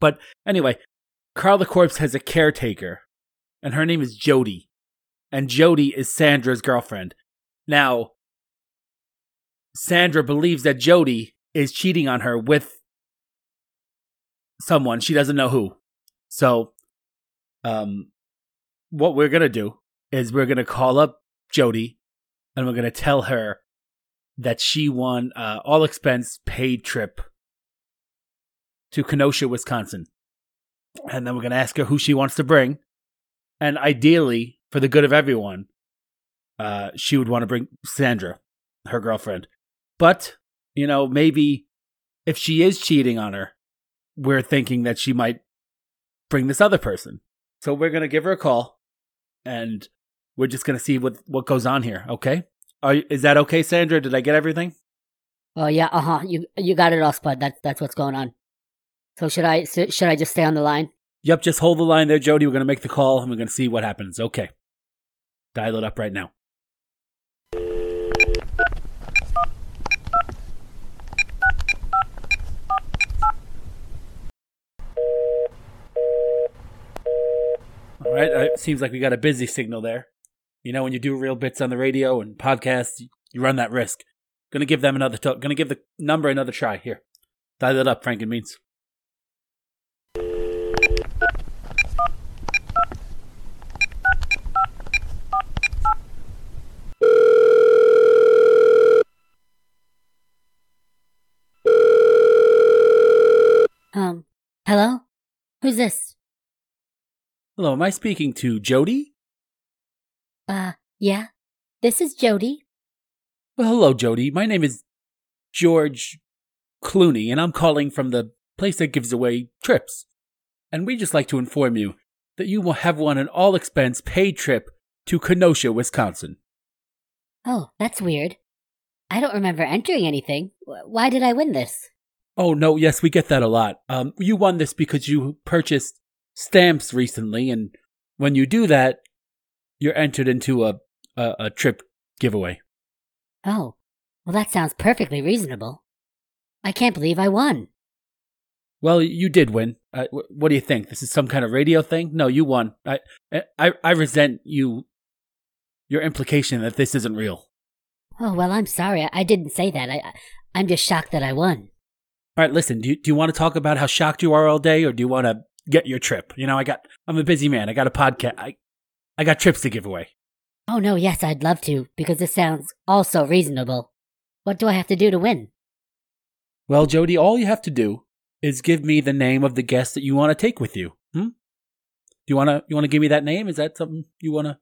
But anyway, Carl the Corpse has a caretaker, and her name is Jody, and Jody is Sandra's girlfriend. Now, Sandra believes that Jody is cheating on her with someone she doesn't know who. So, um, what we're gonna do is we're gonna call up Jody, and we're gonna tell her that she won uh, all expense paid trip to Kenosha, Wisconsin, and then we're gonna ask her who she wants to bring, and ideally, for the good of everyone, uh, she would want to bring Sandra, her girlfriend. But you know, maybe if she is cheating on her, we're thinking that she might bring this other person. So we're gonna give her a call, and we're just gonna see what what goes on here. Okay? Are is that okay, Sandra? Did I get everything? Oh yeah, uh huh. You you got it all, Spud. That's that's what's going on. So should I should I just stay on the line? Yep. Just hold the line there, Jody. We're gonna make the call, and we're gonna see what happens. Okay. Dial it up right now. All right. It seems like we got a busy signal there. You know, when you do real bits on the radio and podcasts, you run that risk. Gonna give them another. T- gonna give the number another try. Here, dial it up, Franken Means. Um, hello? Who's this? Hello, am I speaking to Jody? Uh, yeah. This is Jody. Well, hello, Jody. My name is George Clooney, and I'm calling from the place that gives away trips. And we just like to inform you that you will have won an all expense paid trip to Kenosha, Wisconsin. Oh, that's weird. I don't remember entering anything. Why did I win this? Oh, no, yes, we get that a lot. Um, you won this because you purchased stamps recently, and when you do that, you're entered into a, a, a trip giveaway. Oh, well, that sounds perfectly reasonable. I can't believe I won. Well, you did win. Uh, wh- what do you think? This is some kind of radio thing? No, you won. I, I, I resent you, your implication that this isn't real. Oh, well, I'm sorry. I- I didn't say that. I, I- I'm just shocked that I won. All right, listen. Do you, do you want to talk about how shocked you are all day, or do you want to get your trip? You know, I got. I'm a busy man. I got a podcast. I, I got trips to give away. Oh, no, yes, I'd love to, because this sounds also reasonable. What do I have to do to win? Well, Jody, all you have to do is give me the name of the guest that you want to take with you. Hmm? Do you want to you want to give me that name? Is that something you want to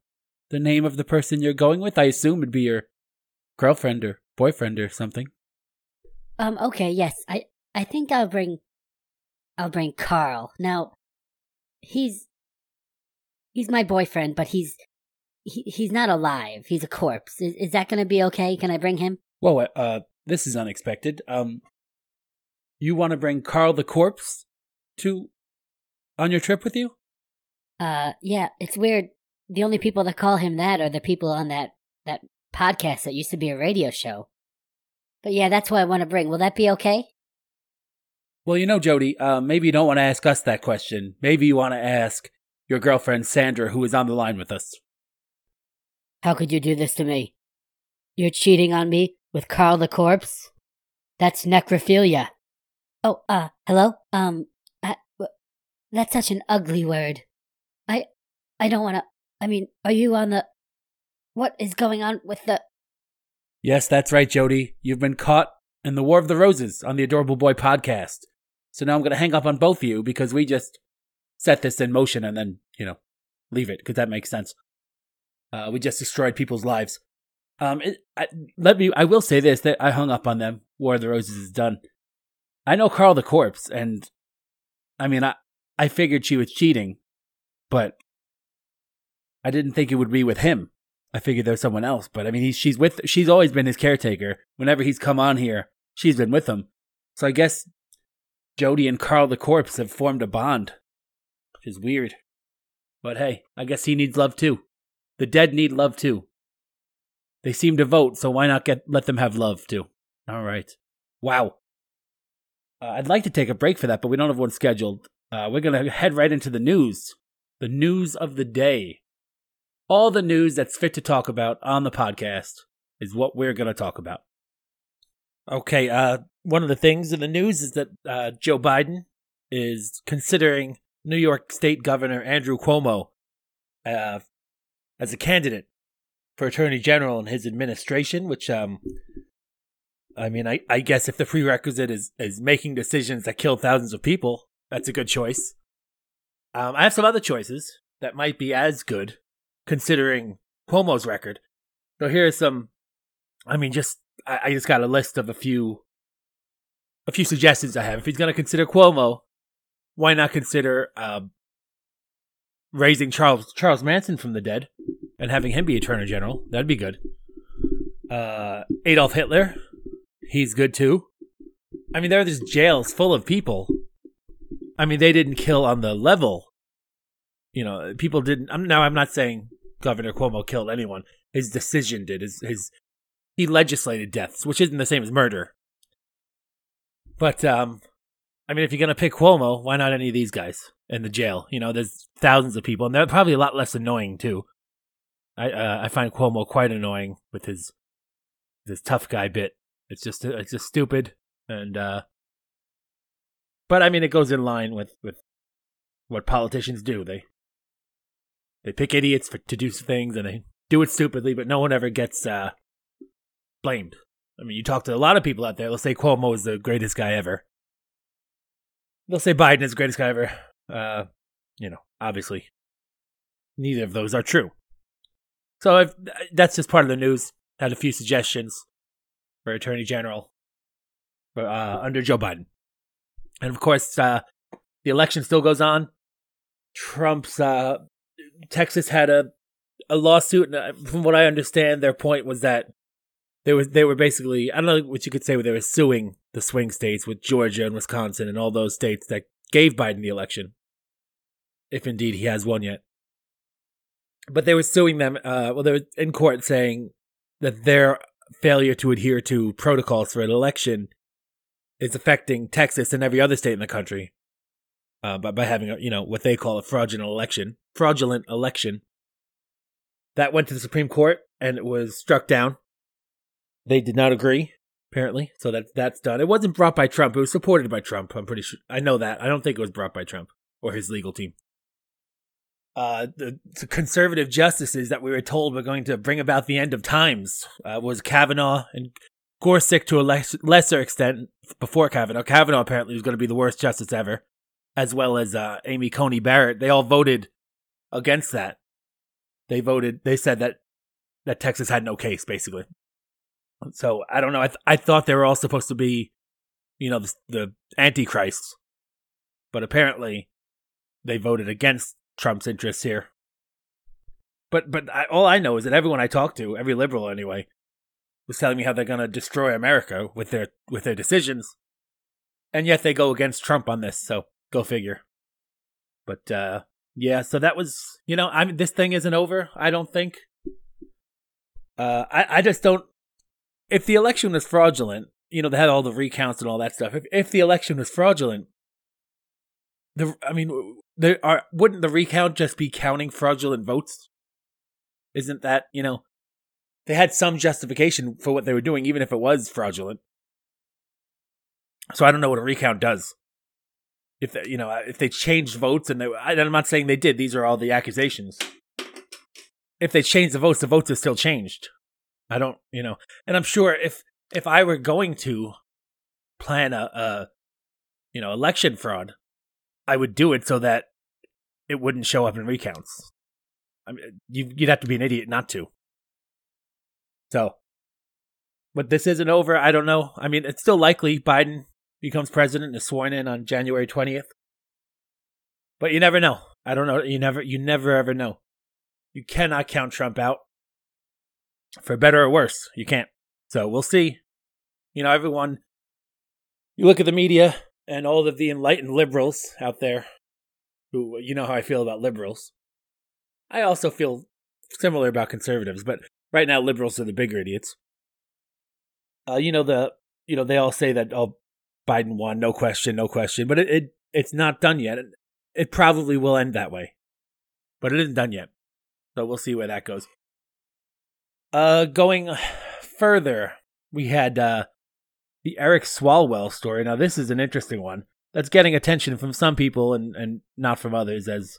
the name of the person you're going with? I assume it'd be your girlfriend or boyfriend or something. Um, okay, yes, I, I think I'll bring, I'll bring Carl. Now, he's, he's my boyfriend, but he's, he, he's not alive. He's a corpse. Is, is that gonna be okay? Can I bring him? Whoa, uh, this is unexpected. Um, you want to bring Carl the corpse to on your trip with you? Uh, yeah, it's weird. The only people that call him that are the people on that, that podcast that used to be a radio show. But yeah, that's what I want to bring. Will that be okay? Well, you know, Jody, uh, maybe you don't want to ask us that question. Maybe you want to ask your girlfriend Sandra, who is on the line with us. How could you do this to me? You're cheating on me with Carl the corpse? That's necrophilia. Oh, uh, hello? Um, I, w- that's such an ugly word. I, I don't want to. I mean, are you on the. What is going on with the. Yes, that's right, Jody. You've been caught in the War of the Roses on the Adorable Boy podcast. So now I'm going to hang up on both of you because we just set this in motion and then, you know, leave it because that makes sense. Uh, we just destroyed people's lives. Um, it, I, let me. I will say this: that I hung up on them. War of the Roses is done. I know Carl the corpse, and I mean, I I figured she was cheating, but I didn't think it would be with him. I figured there's someone else, but I mean, he's, she's with. She's always been his caretaker. Whenever he's come on here, she's been with him. So I guess Jody and Carl the corpse have formed a bond, which is weird. But hey, I guess he needs love too. The dead need love too. They seem to vote, so why not get let them have love too? All right. Wow. Uh, I'd like to take a break for that, but we don't have one scheduled. Uh, we're gonna head right into the news. The news of the day. All the news that's fit to talk about on the podcast is what we're gonna talk about. Okay. Uh, one of the things in the news is that uh, Joe Biden is considering New York State Governor Andrew Cuomo uh, as a candidate for Attorney General in his administration, which um I mean I, I guess if the prerequisite is, is making decisions that kill thousands of people, that's a good choice. Um I have some other choices that might be as good, considering Cuomo's record. So here are some I mean just I, I just got a list of a few a few suggestions I have. If he's gonna consider Cuomo, why not consider um raising Charles Charles Manson from the dead and having him be Attorney General. That'd be good. Uh, Adolf Hitler, he's good too. I mean, there are just jails full of people. I mean, they didn't kill on the level. You know, people didn't. I'm now. I'm not saying Governor Cuomo killed anyone. His decision did. His his he legislated deaths, which isn't the same as murder. But um, I mean, if you're gonna pick Cuomo, why not any of these guys in the jail? You know, there's thousands of people, and they're probably a lot less annoying too. I uh, I find Cuomo quite annoying with his this tough guy bit. It's just it's just stupid, and uh, but I mean, it goes in line with with what politicians do. They they pick idiots for to do things, and they do it stupidly, but no one ever gets uh, blamed. I mean, you talk to a lot of people out there. They'll say Cuomo is the greatest guy ever. They'll say Biden is the greatest guy ever. Uh, you know, obviously, neither of those are true. So that's just part of the news. Had a few suggestions for Attorney General for, uh, under Joe Biden, and of course, uh, the election still goes on. Trump's uh, Texas had a a lawsuit, and uh, from what I understand, their point was that they were they were basically I don't know what you could say, but they were suing the swing states with Georgia and Wisconsin and all those states that gave Biden the election, if indeed he has won yet. But they were suing them. Uh, well, they were in court saying that their failure to adhere to protocols for an election is affecting Texas and every other state in the country. Uh, by, by having a, you know what they call a fraudulent election, fraudulent election. That went to the Supreme Court and it was struck down. They did not agree, apparently, so that that's done. It wasn't brought by Trump; it was supported by Trump. I'm pretty sure. I know that. I don't think it was brought by Trump or his legal team. Uh, the, the conservative justices that we were told were going to bring about the end of times uh, was Kavanaugh and Gorsuch to a less, lesser extent before Kavanaugh. Kavanaugh apparently was going to be the worst justice ever, as well as uh, Amy Coney Barrett. They all voted against that. They voted. They said that that Texas had no case, basically. So I don't know. I th- I thought they were all supposed to be, you know, the, the antichrists, but apparently they voted against Trump's interests here. But but I, all I know is that everyone I talked to, every liberal anyway, was telling me how they're going to destroy America with their with their decisions, and yet they go against Trump on this. So go figure. But uh, yeah, so that was you know I mean this thing isn't over. I don't think. Uh, I I just don't. If the election was fraudulent, you know they had all the recounts and all that stuff. If if the election was fraudulent, the I mean there are wouldn't the recount just be counting fraudulent votes? Isn't that you know they had some justification for what they were doing, even if it was fraudulent. So I don't know what a recount does. If they, you know, uh, if they changed votes, and they, I'm not saying they did. These are all the accusations. If they changed the votes, the votes are still changed. I don't, you know, and I'm sure if if I were going to plan a, a you know election fraud, I would do it so that it wouldn't show up in recounts. I mean, you'd have to be an idiot not to. So, but this isn't over. I don't know. I mean, it's still likely Biden becomes president and is sworn in on January 20th. But you never know. I don't know. You never, you never ever know. You cannot count Trump out. For better or worse, you can't. So we'll see. You know, everyone, you look at the media and all of the enlightened liberals out there who, you know how I feel about liberals. I also feel similar about conservatives, but Right now, liberals are the bigger idiots. Uh, you know the you know they all say that oh Biden won, no question, no question, but it, it it's not done yet. It, it probably will end that way, but it isn't done yet. So we'll see where that goes. Uh, going further, we had uh the Eric Swalwell story. Now this is an interesting one that's getting attention from some people and and not from others, as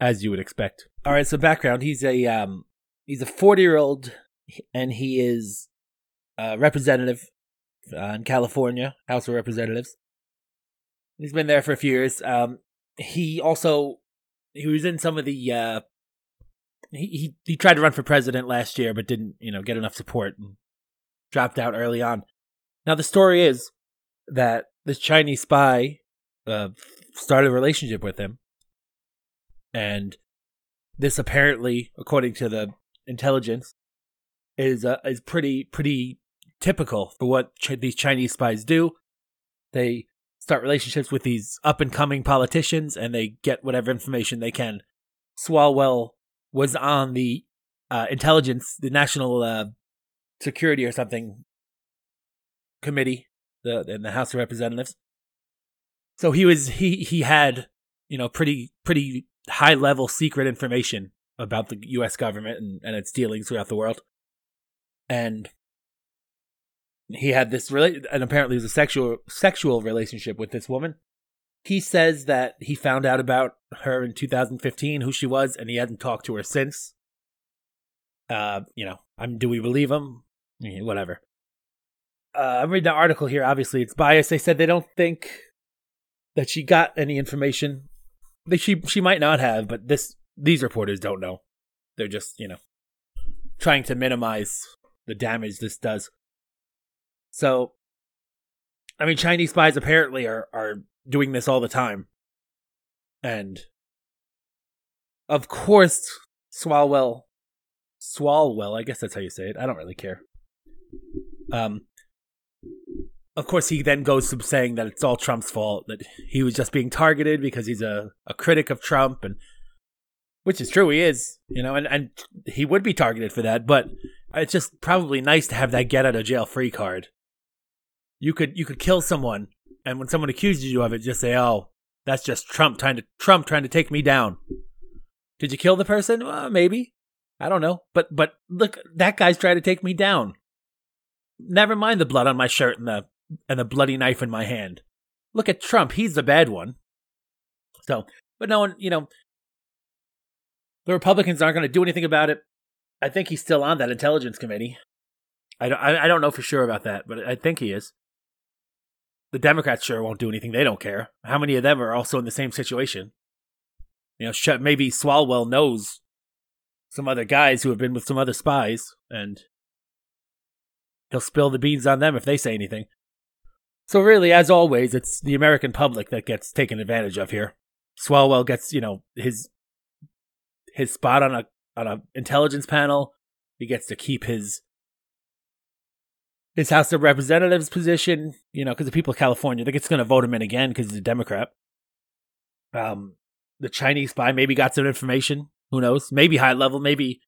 as you would expect. All right, so background: he's a um he's a 40 year old and he is a representative uh, in California, House of Representatives. He's been there for a few years. Um, he also he was in some of the uh, he, he tried to run for president last year, but didn't you know get enough support and dropped out early on. Now the story is that this Chinese spy uh, started a relationship with him, and this apparently, according to the intelligence is uh, is pretty pretty typical for what ch- these Chinese spies do. They start relationships with these up and coming politicians, and they get whatever information they can. Swalwell was on the uh, intelligence, the national uh, security or something committee, the in the House of Representatives. So he was he he had you know pretty pretty high level secret information about the U.S. government and, and its dealings throughout the world. And he had this really, and apparently it was a sexual sexual relationship with this woman. He says that he found out about her in 2015, who she was, and he hasn't talked to her since. Uh, you know, I'm. do we believe him? whatever. Uh, I'm reading an article here. Obviously, it's biased. They said they don't think that she got any information. That she she might not have, but this these reporters don't know. They're just, you know, trying to minimize the damage this does. So, I mean, Chinese spies apparently are are doing this all the time, and of course, Swalwell, Swalwell, I guess that's how you say it. I don't really care. Um, of course, he then goes to saying that it's all Trump's fault, that he was just being targeted because he's a, a critic of Trump, and which is true, he is, you know, and, and he would be targeted for that, but it's just probably nice to have that get out of jail free card. You could you could kill someone, and when someone accuses you of it, just say, "Oh, that's just Trump trying to Trump trying to take me down." Did you kill the person? Well, maybe. I don't know. But but look, that guy's trying to take me down. Never mind the blood on my shirt and the and the bloody knife in my hand. Look at Trump. He's the bad one. So, but no one, you know, the Republicans aren't going to do anything about it. I think he's still on that intelligence committee. I don't, I, I don't know for sure about that, but I think he is. The Democrats sure won't do anything. They don't care. How many of them are also in the same situation? You know, maybe Swalwell knows some other guys who have been with some other spies, and he'll spill the beans on them if they say anything. So really, as always, it's the American public that gets taken advantage of here. Swalwell gets, you know, his his spot on a on a intelligence panel. He gets to keep his his House of Representatives position, you know, because the people of California, think it's going to vote him in again because he's a Democrat. Um, the Chinese spy maybe got some information. Who knows? Maybe high level, maybe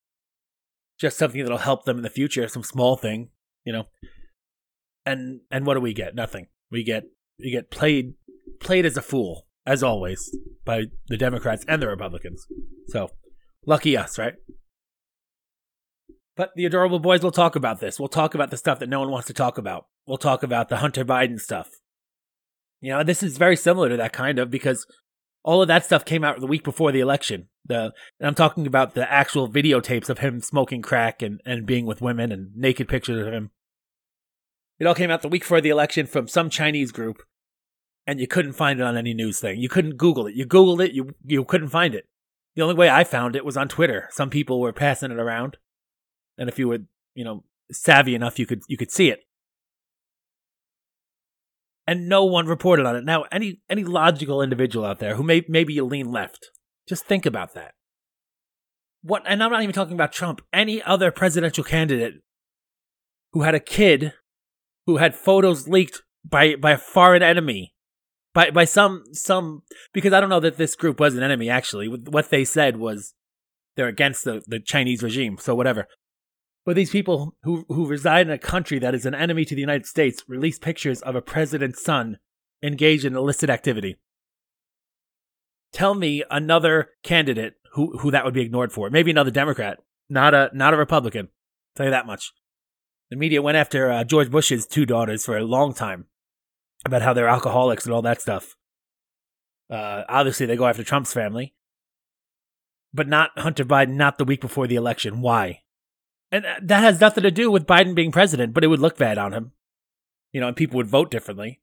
just something that'll help them in the future, some small thing, you know. And and what do we get? Nothing. We get we get played played as a fool, as always, by the Democrats and the Republicans. So lucky us, right? But the adorable boys will talk about this. We'll talk about the stuff that no one wants to talk about. We'll talk about the Hunter Biden stuff. You know, this is very similar to that kind of because all of that stuff came out the week before the election. The I'm talking about the actual videotapes of him smoking crack and, and being with women and naked pictures of him. It all came out the week before the election from some Chinese group, and you couldn't find it on any news thing. You couldn't Google it. You Googled it, you you couldn't find it. The only way I found it was on Twitter. Some people were passing it around and if you were, you know, savvy enough, you could you could see it. And no one reported on it. Now, any any logical individual out there who may maybe you lean left, just think about that. What? And I'm not even talking about Trump. Any other presidential candidate who had a kid who had photos leaked by by a foreign enemy by by some some because I don't know that this group was an enemy actually. What they said was they're against the, the Chinese regime, so whatever. But these people who, who reside in a country that is an enemy to the United States release pictures of a president's son engaged in illicit activity. Tell me another candidate who, who that would be ignored for. Maybe another Democrat, not a not a Republican. I'll tell you that much. The media went after uh, George Bush's two daughters for a long time about how they're alcoholics and all that stuff. Uh, obviously, they go after Trump's family, but not Hunter Biden. Not the week before the election. Why? And uh, that has nothing to do with Biden being president, but it would look bad on him. You know, and people would vote differently.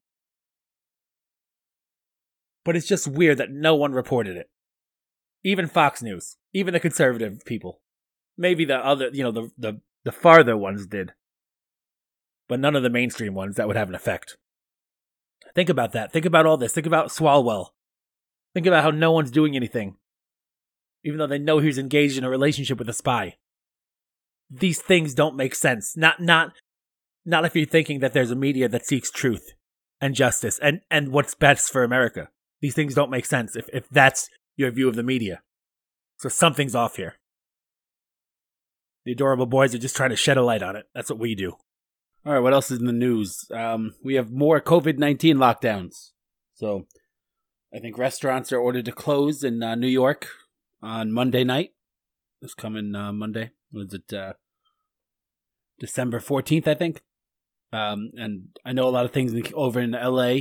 But it's just weird that no one reported it. Even Fox News, even the conservative people. Maybe the other, you know, the the, the farther ones did. But none of the mainstream ones that would have an effect. Think about that. Think about all this. Think about Swalwell. Think about how no one's doing anything. Even though they know he's engaged in a relationship with a spy these things don't make sense. Not not not if you're thinking that there's a media that seeks truth and justice and and what's best for America. These things don't make sense if if that's your view of the media. So something's off here. The adorable boys are just trying to shed a light on it. That's what we do. All right, what else is in the news? Um, we have more COVID 19 lockdowns. So I think restaurants are ordered to close in uh, New York on Monday night. This coming uh, Monday was it uh, December 14th, I think. Um, and I know a lot of things over in LA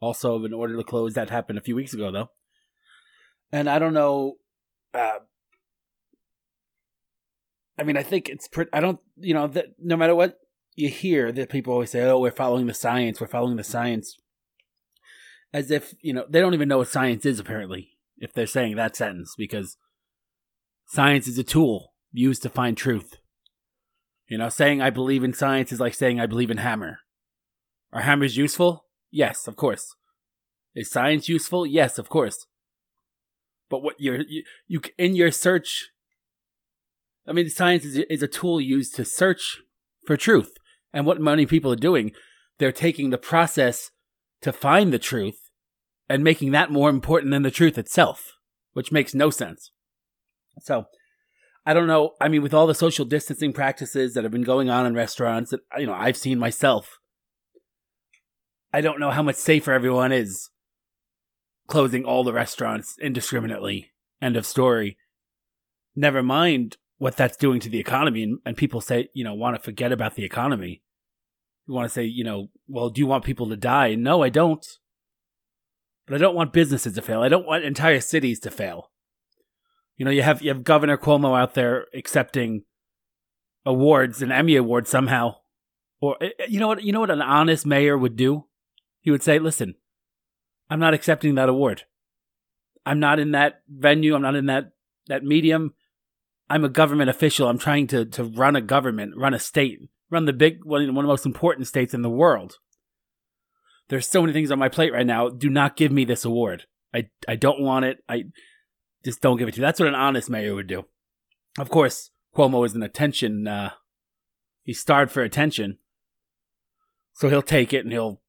also have been ordered to close. That happened a few weeks ago, though. And I don't know. Uh, I mean, I think it's pretty. I don't, you know, that no matter what you hear, that people always say, "Oh, we're following the science. We're following the science," as if you know they don't even know what science is. Apparently, if they're saying that sentence, because science is a tool used to find truth. You know, saying I believe in science is like saying I believe in hammer. Are hammers useful? Yes, of course. Is science useful? Yes, of course. But what you're you, you in your search I mean science is is a tool used to search for truth. And what many people are doing, they're taking the process to find the truth and making that more important than the truth itself, which makes no sense. So, I don't know. I mean, with all the social distancing practices that have been going on in restaurants that you know I've seen myself, I don't know how much safer everyone is closing all the restaurants indiscriminately. End of story. Never mind what that's doing to the economy, and, and people say you know want to forget about the economy. You want to say you know, well, do you want people to die? No, I don't. But I don't want businesses to fail. I don't want entire cities to fail. You know, you have you have Governor Cuomo out there accepting awards, an Emmy award somehow, or eh, eh, you know what? You know what an honest mayor would do? He would say, "Listen, I'm not accepting that award. I'm not in that venue. I'm not in that that medium. I'm a government official. I'm trying to to run a government, run a state, run the big one, one of the most important states in the world. There's so many things on my plate right now. Do not give me this award. I I don't want it. I just don't give it to you. That's what an honest mayor would do. Of course, Cuomo is an attention. Uh, he's starved for attention, so he'll take it and he'll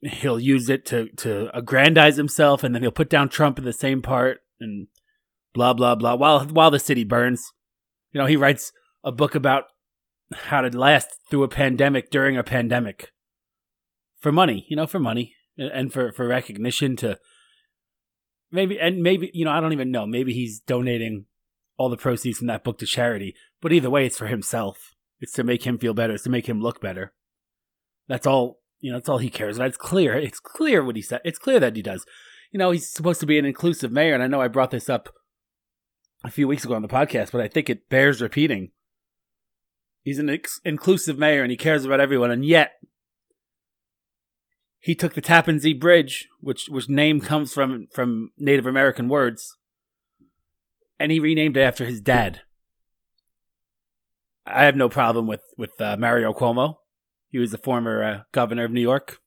he'll use it to to aggrandize himself, and then he'll put down Trump in the same part, and blah blah blah. While while the city burns, you know, he writes a book about how to last through a pandemic during a pandemic for money. You know, for money and for for recognition to maybe and maybe you know I don't even know. Maybe he's donating all the proceeds from that book to charity. But either way, it's for himself. It's to make him feel better. It's to make him look better. That's all. You know, that's all he cares about. It's clear. It's clear what he said. It's clear that he does. You know, he's supposed to be an inclusive mayor, and I know I brought this up a few weeks ago on the podcast, but I think it bears repeating. He's an ex- inclusive mayor, and he cares about everyone, and yet he took the Tappan Zee Bridge, which which name comes from from Native American words, and he renamed it after his dad. I have no problem with with uh, Mario Cuomo. He was the former uh, governor of New York.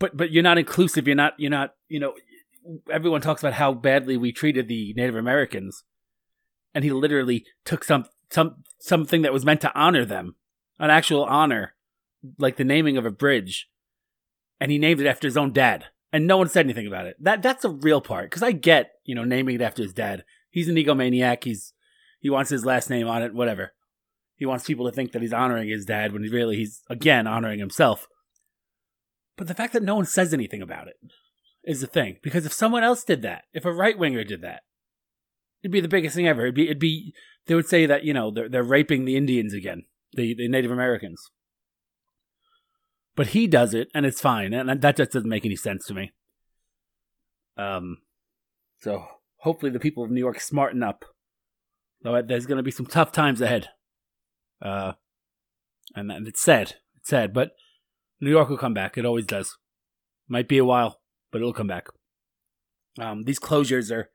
But but you're not inclusive. You're not you're not you know. Everyone talks about how badly we treated the Native Americans, and he literally took some some something that was meant to honor them, an actual honor, like the naming of a bridge, and he named it after his own dad, and no one said anything about it. That that's a real part because I get you know naming it after his dad. He's an egomaniac. He's he wants his last name on it. Whatever. He wants people to think that he's honoring his dad when really he's again honoring himself. But the fact that no one says anything about it is the thing. Because if someone else did that, if a right winger did that, it'd be the biggest thing ever. It'd be, it'd be, they would say that, you know, they're, they're raping the Indians again, the, the Native Americans. But he does it, and it's fine, and that just doesn't make any sense to me. Um, so hopefully the people of New York smarten up. Though there's going to be some tough times ahead. Uh, and, and it's sad. It's sad, but New York will come back. It always does. Might be a while, but it'll come back. Um, these closures are.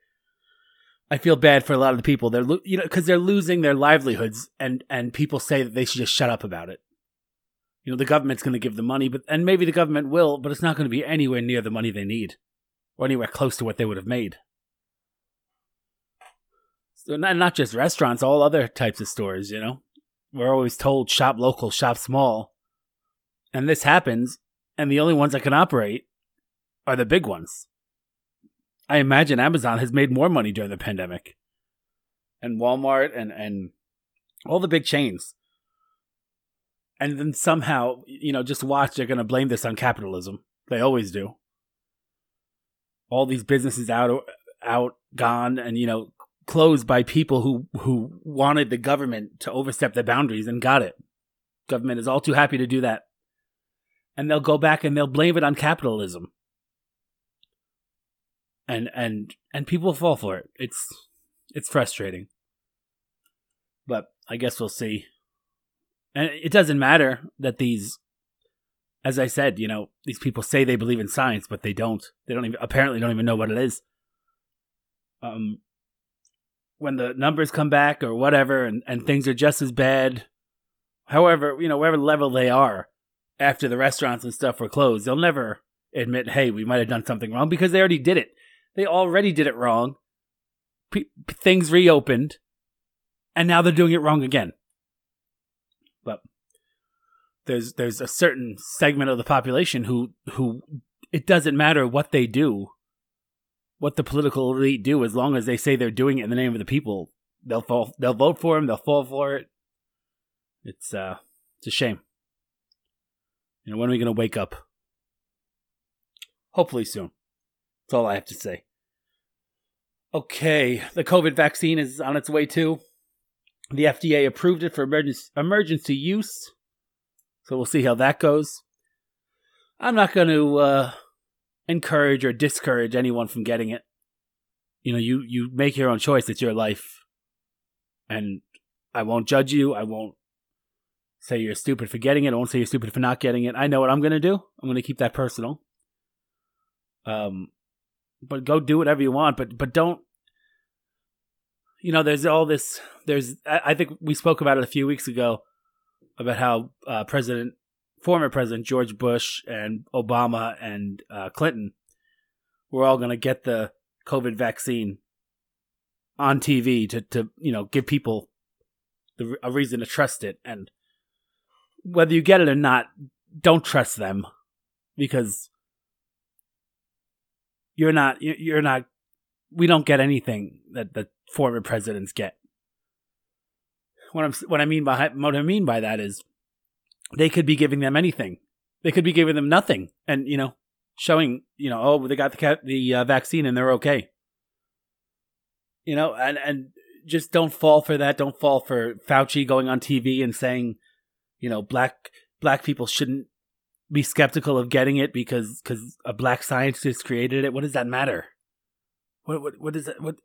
I feel bad for a lot of the people. They're lo- you know because they're losing their livelihoods, and and people say that they should just shut up about it. You know the government's going to give the money, but and maybe the government will, but it's not going to be anywhere near the money they need, or anywhere close to what they would have made. So not not just restaurants, all other types of stores. You know, we're always told shop local, shop small, and this happens, and the only ones that can operate are the big ones. I imagine Amazon has made more money during the pandemic. And Walmart and, and all the big chains. And then somehow, you know, just watch, they're going to blame this on capitalism. They always do. All these businesses out, out, gone, and, you know, closed by people who, who wanted the government to overstep their boundaries and got it. Government is all too happy to do that. And they'll go back and they'll blame it on capitalism and and and people fall for it. It's it's frustrating, but I guess we'll see. And it doesn't matter that these, as I said, you know, these people say they believe in science, but they don't. They don't even apparently don't even know what it is. Um, when the numbers come back or whatever and, and things are just as bad, however, you know, whatever level they are after the restaurants and stuff were closed, they'll never admit, hey, we might have done something wrong because they already did it. They already did it wrong. P- things reopened and now they're doing it wrong again. There's there's a certain segment of the population who who it doesn't matter what they do, what the political elite do, as long as they say they're doing it in the name of the people, they'll fall, they'll vote for him, they'll fall for it. It's uh, it's a shame. You know, when are we gonna wake up? Hopefully soon. That's all I have to say. Okay, the COVID vaccine is on its way too. The FDA approved it for emergency, emergency use. So we'll see how that goes. I'm not going to uh, encourage or discourage anyone from getting it. You know, you, you make your own choice. It's your life. And I won't judge you. I won't say you're stupid for getting it. I won't say you're stupid for not getting it. I know what I'm going to do. I'm going to keep that personal. Um, but go do whatever you want. But but don't you know, there's all this. There's, I think we spoke about it a few weeks ago about how uh, President, former President George Bush and Obama and uh, Clinton were all going to get the COVID vaccine on TV to, to you know, give people the, a reason to trust it. And whether you get it or not, don't trust them because you're not, you're not, we don't get anything that, the former presidents get. What I'm what I mean by what I mean by that is they could be giving them anything. They could be giving them nothing, and you know, showing you know, oh, they got the the uh, vaccine and they're okay. You know, and and just don't fall for that. Don't fall for Fauci going on TV and saying, you know, black black people shouldn't be skeptical of getting it because because a black scientist created it. What does that matter? What what what is that? What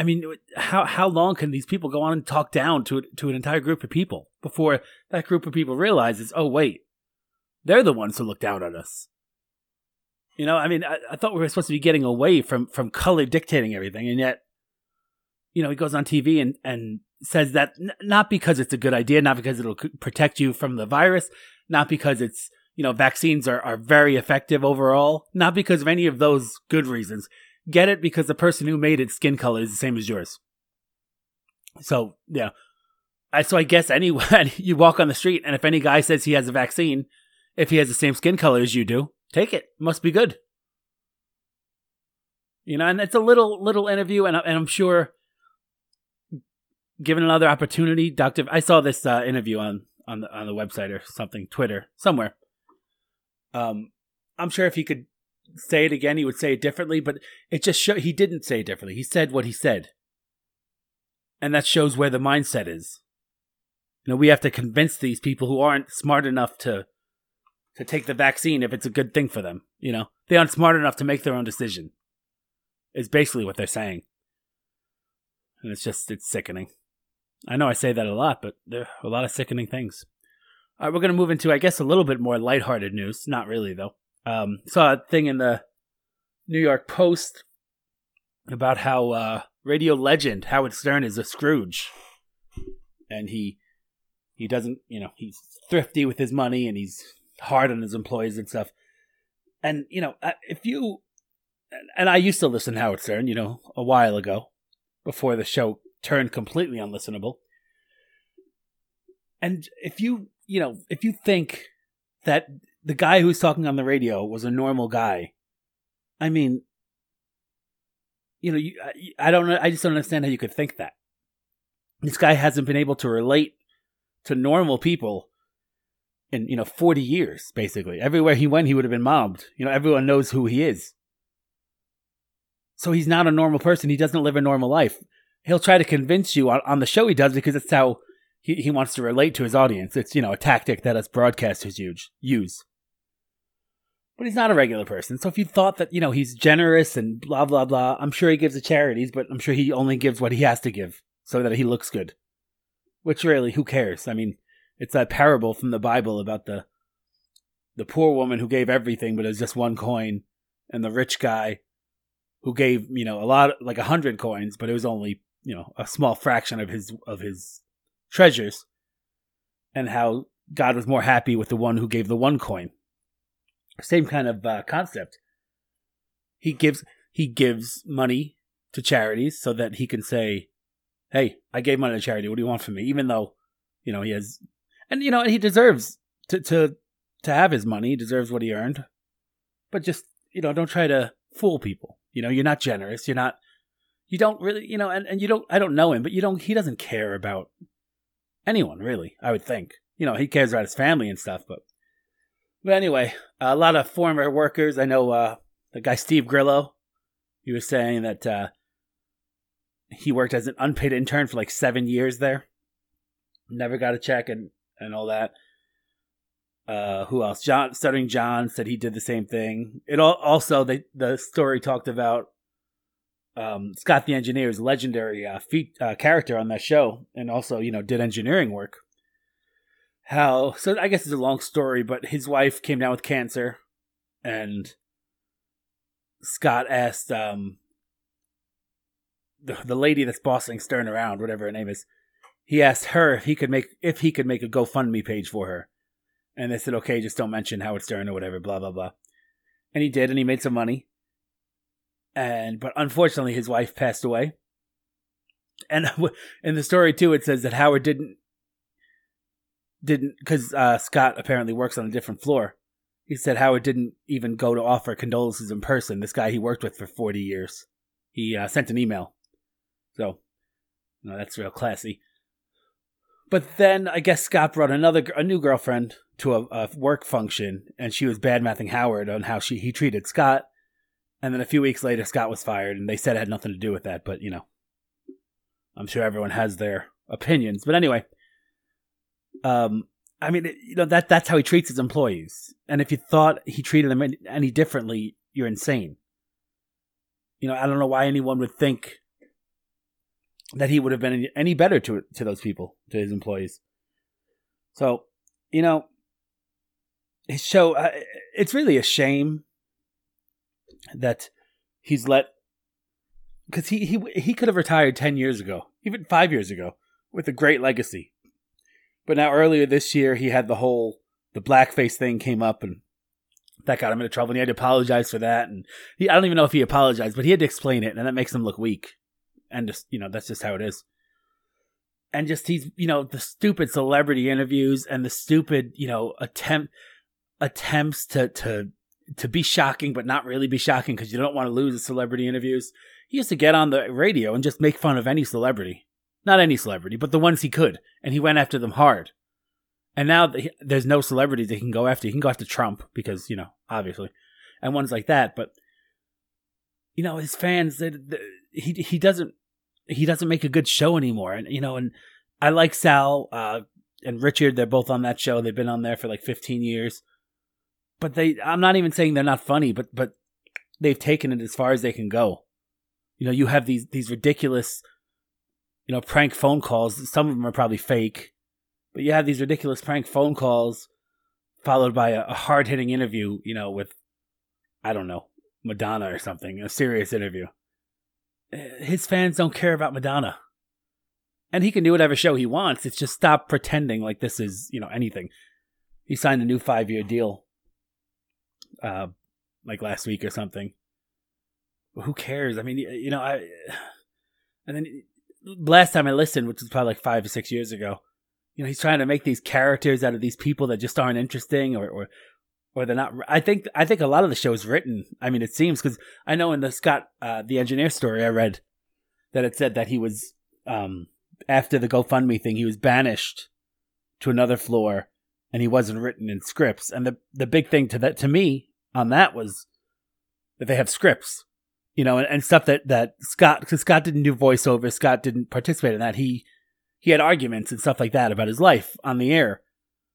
I mean, how how long can these people go on and talk down to to an entire group of people before that group of people realizes, oh wait, they're the ones who look down on us. You know, I mean, I, I thought we were supposed to be getting away from from color dictating everything, and yet, you know, he goes on TV and and says that n- not because it's a good idea, not because it'll protect you from the virus, not because it's you know vaccines are are very effective overall, not because of any of those good reasons get it because the person who made it skin color is the same as yours. So yeah, I so I guess anyone *laughs* you walk on the street and if any guy says he has a vaccine, if he has the same skin color as you do, take it. Must be good. You know, and it's a little little interview, and, and I'm sure, given another opportunity, Doctor, I saw this uh, interview on on the on the website or something, Twitter, somewhere. Um, I'm sure if he could say it again, he would say it differently, but it just show he didn't say it differently. He said what he said. And that shows where the mindset is. You know, we have to convince these people who aren't smart enough to to take the vaccine if it's a good thing for them. You know, they aren't smart enough to make their own decision. Is basically what they're saying. And it's just it's sickening. I know I say that a lot, but there are a lot of sickening things. All right, we're going to move into, I guess, a little bit more lighthearted news. Not really, though. Um, saw a thing in the New York Post about how uh, radio legend Howard Stern is a Scrooge, and he he doesn't, you know, he's thrifty with his money and he's hard on his employees and stuff. And you know, if you and I used to listen to Howard Stern, you know, a while ago, before the show turned completely unlistenable. And if you, you know, if you think that the guy who's talking on the radio was a normal guy. I mean, you know, you, I, I don't I just don't understand how you could think that. This guy hasn't been able to relate to normal people in, you know, 40 years, basically. Everywhere he went, he would have been mobbed. You know, everyone knows who he is. So he's not a normal person. He doesn't live a normal life. He'll try to convince you on, on the show he does because it's how he, he wants to relate to his audience. It's, you know, a tactic that us broadcasters use. use but he's not a regular person. So if you thought that, you know, he's generous and blah, blah, blah, I'm sure he gives to charities, but I'm sure he only gives what he has to give so that he looks good. Which really, who cares? I mean, it's that parable from the Bible about the the poor woman who gave everything, but it was just one coin, and the rich guy who gave, you know, a lot, like a hundred coins, but it was only you know a small fraction of his of his treasures, and how God was more happy with the one who gave the one coin. Same kind of uh, concept. He gives he gives money to charities so that he can say, "Hey, I gave money to charity. What do you want from me?" Even though, you know, he has, and you know, he deserves to to to have his money. He deserves what he earned. But just you know, don't try to fool people. You know, you're not generous. You're not. You don't really, you know, and, and you don't. I don't know him, but you don't. He doesn't care about anyone really. I would think. You know, he cares about his family and stuff, but. But anyway, a lot of former workers. I know uh, the guy Steve Grillo. He was saying that uh, he worked as an unpaid intern for like seven years there. Never got a check and and all that. Uh, who else? John, Stuttering John said he did the same thing. It all, also the the story talked about um, Scott the Engineer's legendary uh, feat uh, character on that show, and also you know did engineering work. How so? I guess it's a long story, but his wife came down with cancer, and Scott asked um, the the lady that's bossing Stern around, whatever her name is. He asked her if he could make if he could make a GoFundMe page for her and they said, okay, just don't mention Howard Stern or whatever, blah, blah, blah. And he did, and he made some money. And, but unfortunately, his wife passed away. And *laughs* in the story, too, it says that Howard didn't, didn't, because uh, Scott apparently works on a different floor. He said Howard didn't even go to offer condolences in person. This guy he worked with for 40 years. He uh, sent an email. So, that's real classy. But then I guess Scott brought another a new girlfriend to a, a work function, and she was bad mouthing Howard on how she he treated Scott. And then a few weeks later, Scott was fired, and they said it had nothing to do with that. But you know, I'm sure everyone has their opinions. But anyway, um, I mean, you know that that's how he treats his employees. And if you thought he treated them any differently, you're insane. You know, I don't know why anyone would think that he would have been any better to to those people, to his employees. So, you know, his show. Uh, it's really a shame that he's let because he he he could have retired ten years ago, even five years ago, with a great legacy. But now earlier this year, he had the whole the blackface thing came up and that got him into trouble. And he had to apologize for that. And he I don't even know if he apologized, but he had to explain it. And that makes him look weak. And just you know that's just how it is. And just he's you know the stupid celebrity interviews and the stupid you know attempt attempts to to to be shocking but not really be shocking because you don't want to lose the celebrity interviews. He used to get on the radio and just make fun of any celebrity not any celebrity but the ones he could and he went after them hard and now there's no celebrities that he can go after he can go after trump because you know obviously and ones like that but you know his fans they, he he doesn't he doesn't make a good show anymore. And you know, and I like Sal uh, and Richard. They're both on that show. They've been on there for like 15 years. But they, I'm not even saying they're not funny, but but they've taken it as far as they can go. You know, you have these these ridiculous, you know, prank phone calls. Some of them are probably fake, but you have these ridiculous prank phone calls followed by a, a hard hitting interview. You know, with I don't know Madonna or something, a serious interview his fans don't care about Madonna. And he can do whatever show he wants. It's just stop pretending like this is, you know, anything. He signed a new five year deal, uh, like last week or something. who cares? I mean, you know, I, *sighs* and then last time I listened, which was probably like five or six years ago, you know, he's trying to make these characters out of these people that just aren't interesting or, or or they're not. I think I think a lot of the show is written. I mean, it seems because I know in the Scott uh, the engineer story I read that it said that he was um, after the GoFundMe thing he was banished to another floor and he wasn't written in scripts. And the the big thing to that to me on that was that they have scripts, you know, and, and stuff that that Scott because Scott didn't do voiceover, Scott didn't participate in that. He he had arguments and stuff like that about his life on the air.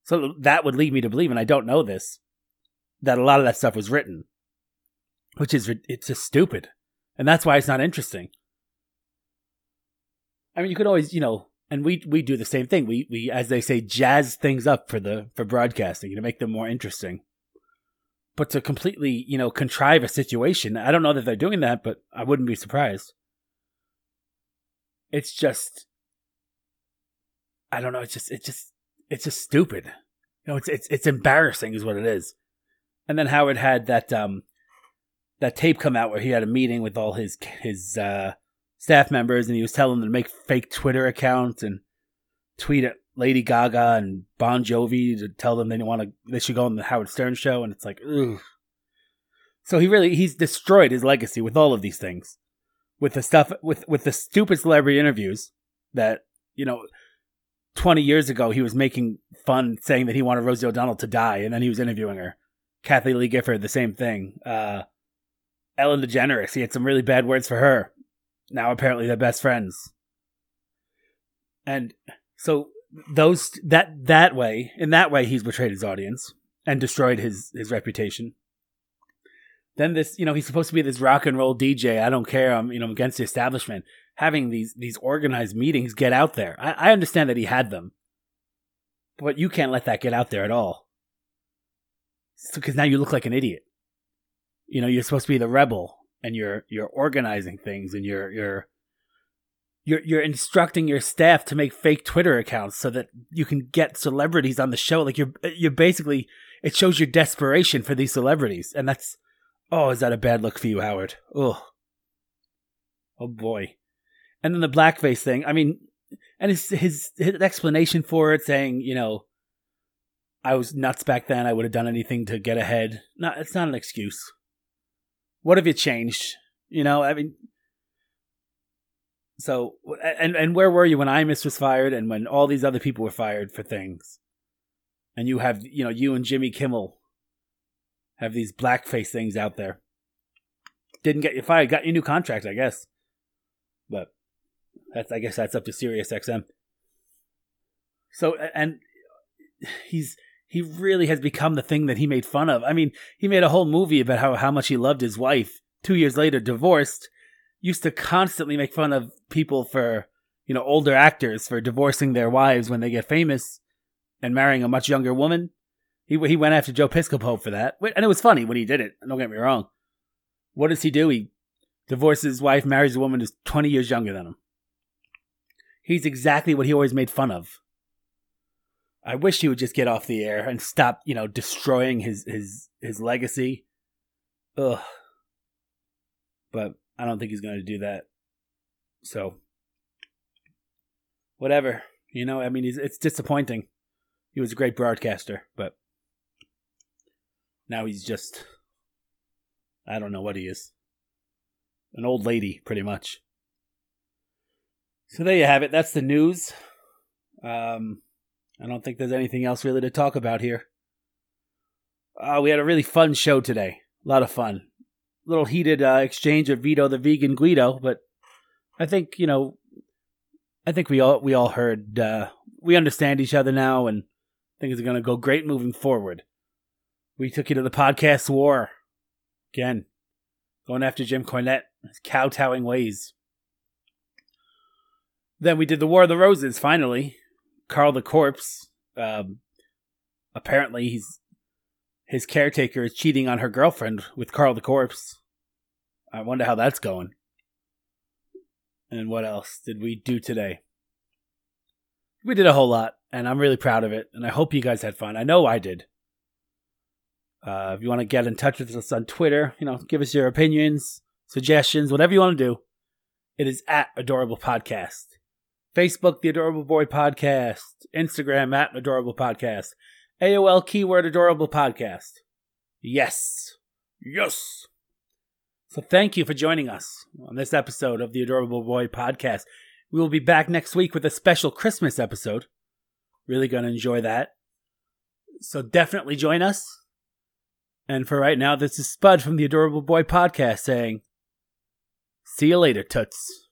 So that would lead me to believe, and I don't know this, that a lot of that stuff was written, which is it's just stupid, and that's why it's not interesting. I mean, you could always, you know, and we we do the same thing. We we as they say, jazz things up for the for broadcasting to make them more interesting. But to completely, you know, contrive a situation, I don't know that they're doing that, but I wouldn't be surprised. it's just I don't know, it's just it's just it's just stupid. You know, it's it's it's embarrassing is what it is. And then Howard had that um that tape come out where he had a meeting with all his his uh staff members and he was telling them to make fake Twitter accounts and tweet at Lady Gaga and Bon Jovi to tell them they want to they should go on the Howard Stern show and it's like ugh. So he really he's destroyed his legacy with all of these things. With the stuff with with the stupid celebrity interviews that, you know, 20 years ago he was making fun saying that he wanted Rosie O'Donnell to die and then he was interviewing her. Kathie Lee Gifford the same thing. Uh Ellen DeGeneres, he had some really bad words for her. Now apparently they're best friends. And so those that that way in that way he's betrayed his audience and destroyed his his reputation. Then this you know he's supposed to be this rock and roll dj i don't care. I'm you know against the establishment. Having these these organized meetings get out there. I, I understand that he had them. But you can't let that get out there at all. Because now you look like an idiot. You know you're supposed to be the rebel and you're you're organizing things and you're you're you're you're instructing your staff to make fake Twitter accounts so that you can get celebrities on the show. Like you're you're basically it shows your desperation for these celebrities, and that's oh, is that a bad look for you, Howard? Oh, oh boy. And then the blackface thing. I mean, and his his his explanation for it, saying you know, I was nuts back then. I would have done anything to get ahead. No, it's not an excuse. What have you changed? You know, I mean so and and where were you when Imus was fired and when all these other people were fired for things? And you have you know you and Jimmy Kimmel have these blackface things out there. Didn't get you fired, got your new contract, I guess. But that's I guess that's up to Sirius XM. So and he's he really has become the thing that he made fun of. I mean, he made a whole movie about how, how much he loved his wife. Two years later, divorced, used to constantly make fun of people for, you know, older actors for divorcing their wives when they get famous and marrying a much younger woman. He he went after Joe Piscopo for that, and it was funny when he did it. Don't get me wrong. What does he do? He divorces his wife, marries a woman who's twenty years younger than him. He's exactly what he always made fun of. I wish he would just get off the air and stop, you know, destroying his his his legacy. Ugh. But I don't think he's going to do that. So, whatever. You know, I mean, it's disappointing. He was a great broadcaster, but now he's just. I don't know what he is. An old lady, pretty much. So there you have it. That's the news. Um, I don't think there's anything else really to talk about here. Uh, we had a really fun show today. A lot of fun little heated uh, exchange of Vito the vegan Guido, but I think you know, I think we all we all heard uh, we understand each other now, and things are going to go great moving forward. We took you to the podcast war again, going after Jim Cornette, his kowtowing ways. Then we did the War of the Roses. Finally, Carl the Corpse. Um, apparently, he's his caretaker is cheating on her girlfriend with Carl the Corpse. I wonder how that's going. And what else did we do today? We did a whole lot, and I'm really proud of it, and I hope you guys had fun. I know I did. Uh, if you want to get in touch with us on Twitter, you know, give us your opinions, suggestions, whatever you want to do. It is at Adorable Podcast. Facebook, The Adorable Boy Podcast. Instagram, at Adorable Podcast. AOL keyword adorable podcast. Yes. Yes. So thank you for joining us on this episode of the Adorable Boy podcast. We will be back next week with a special Christmas episode. Really going to enjoy that. So definitely join us. And for right now, this is Spud from the Adorable Boy podcast saying, See you later, Toots.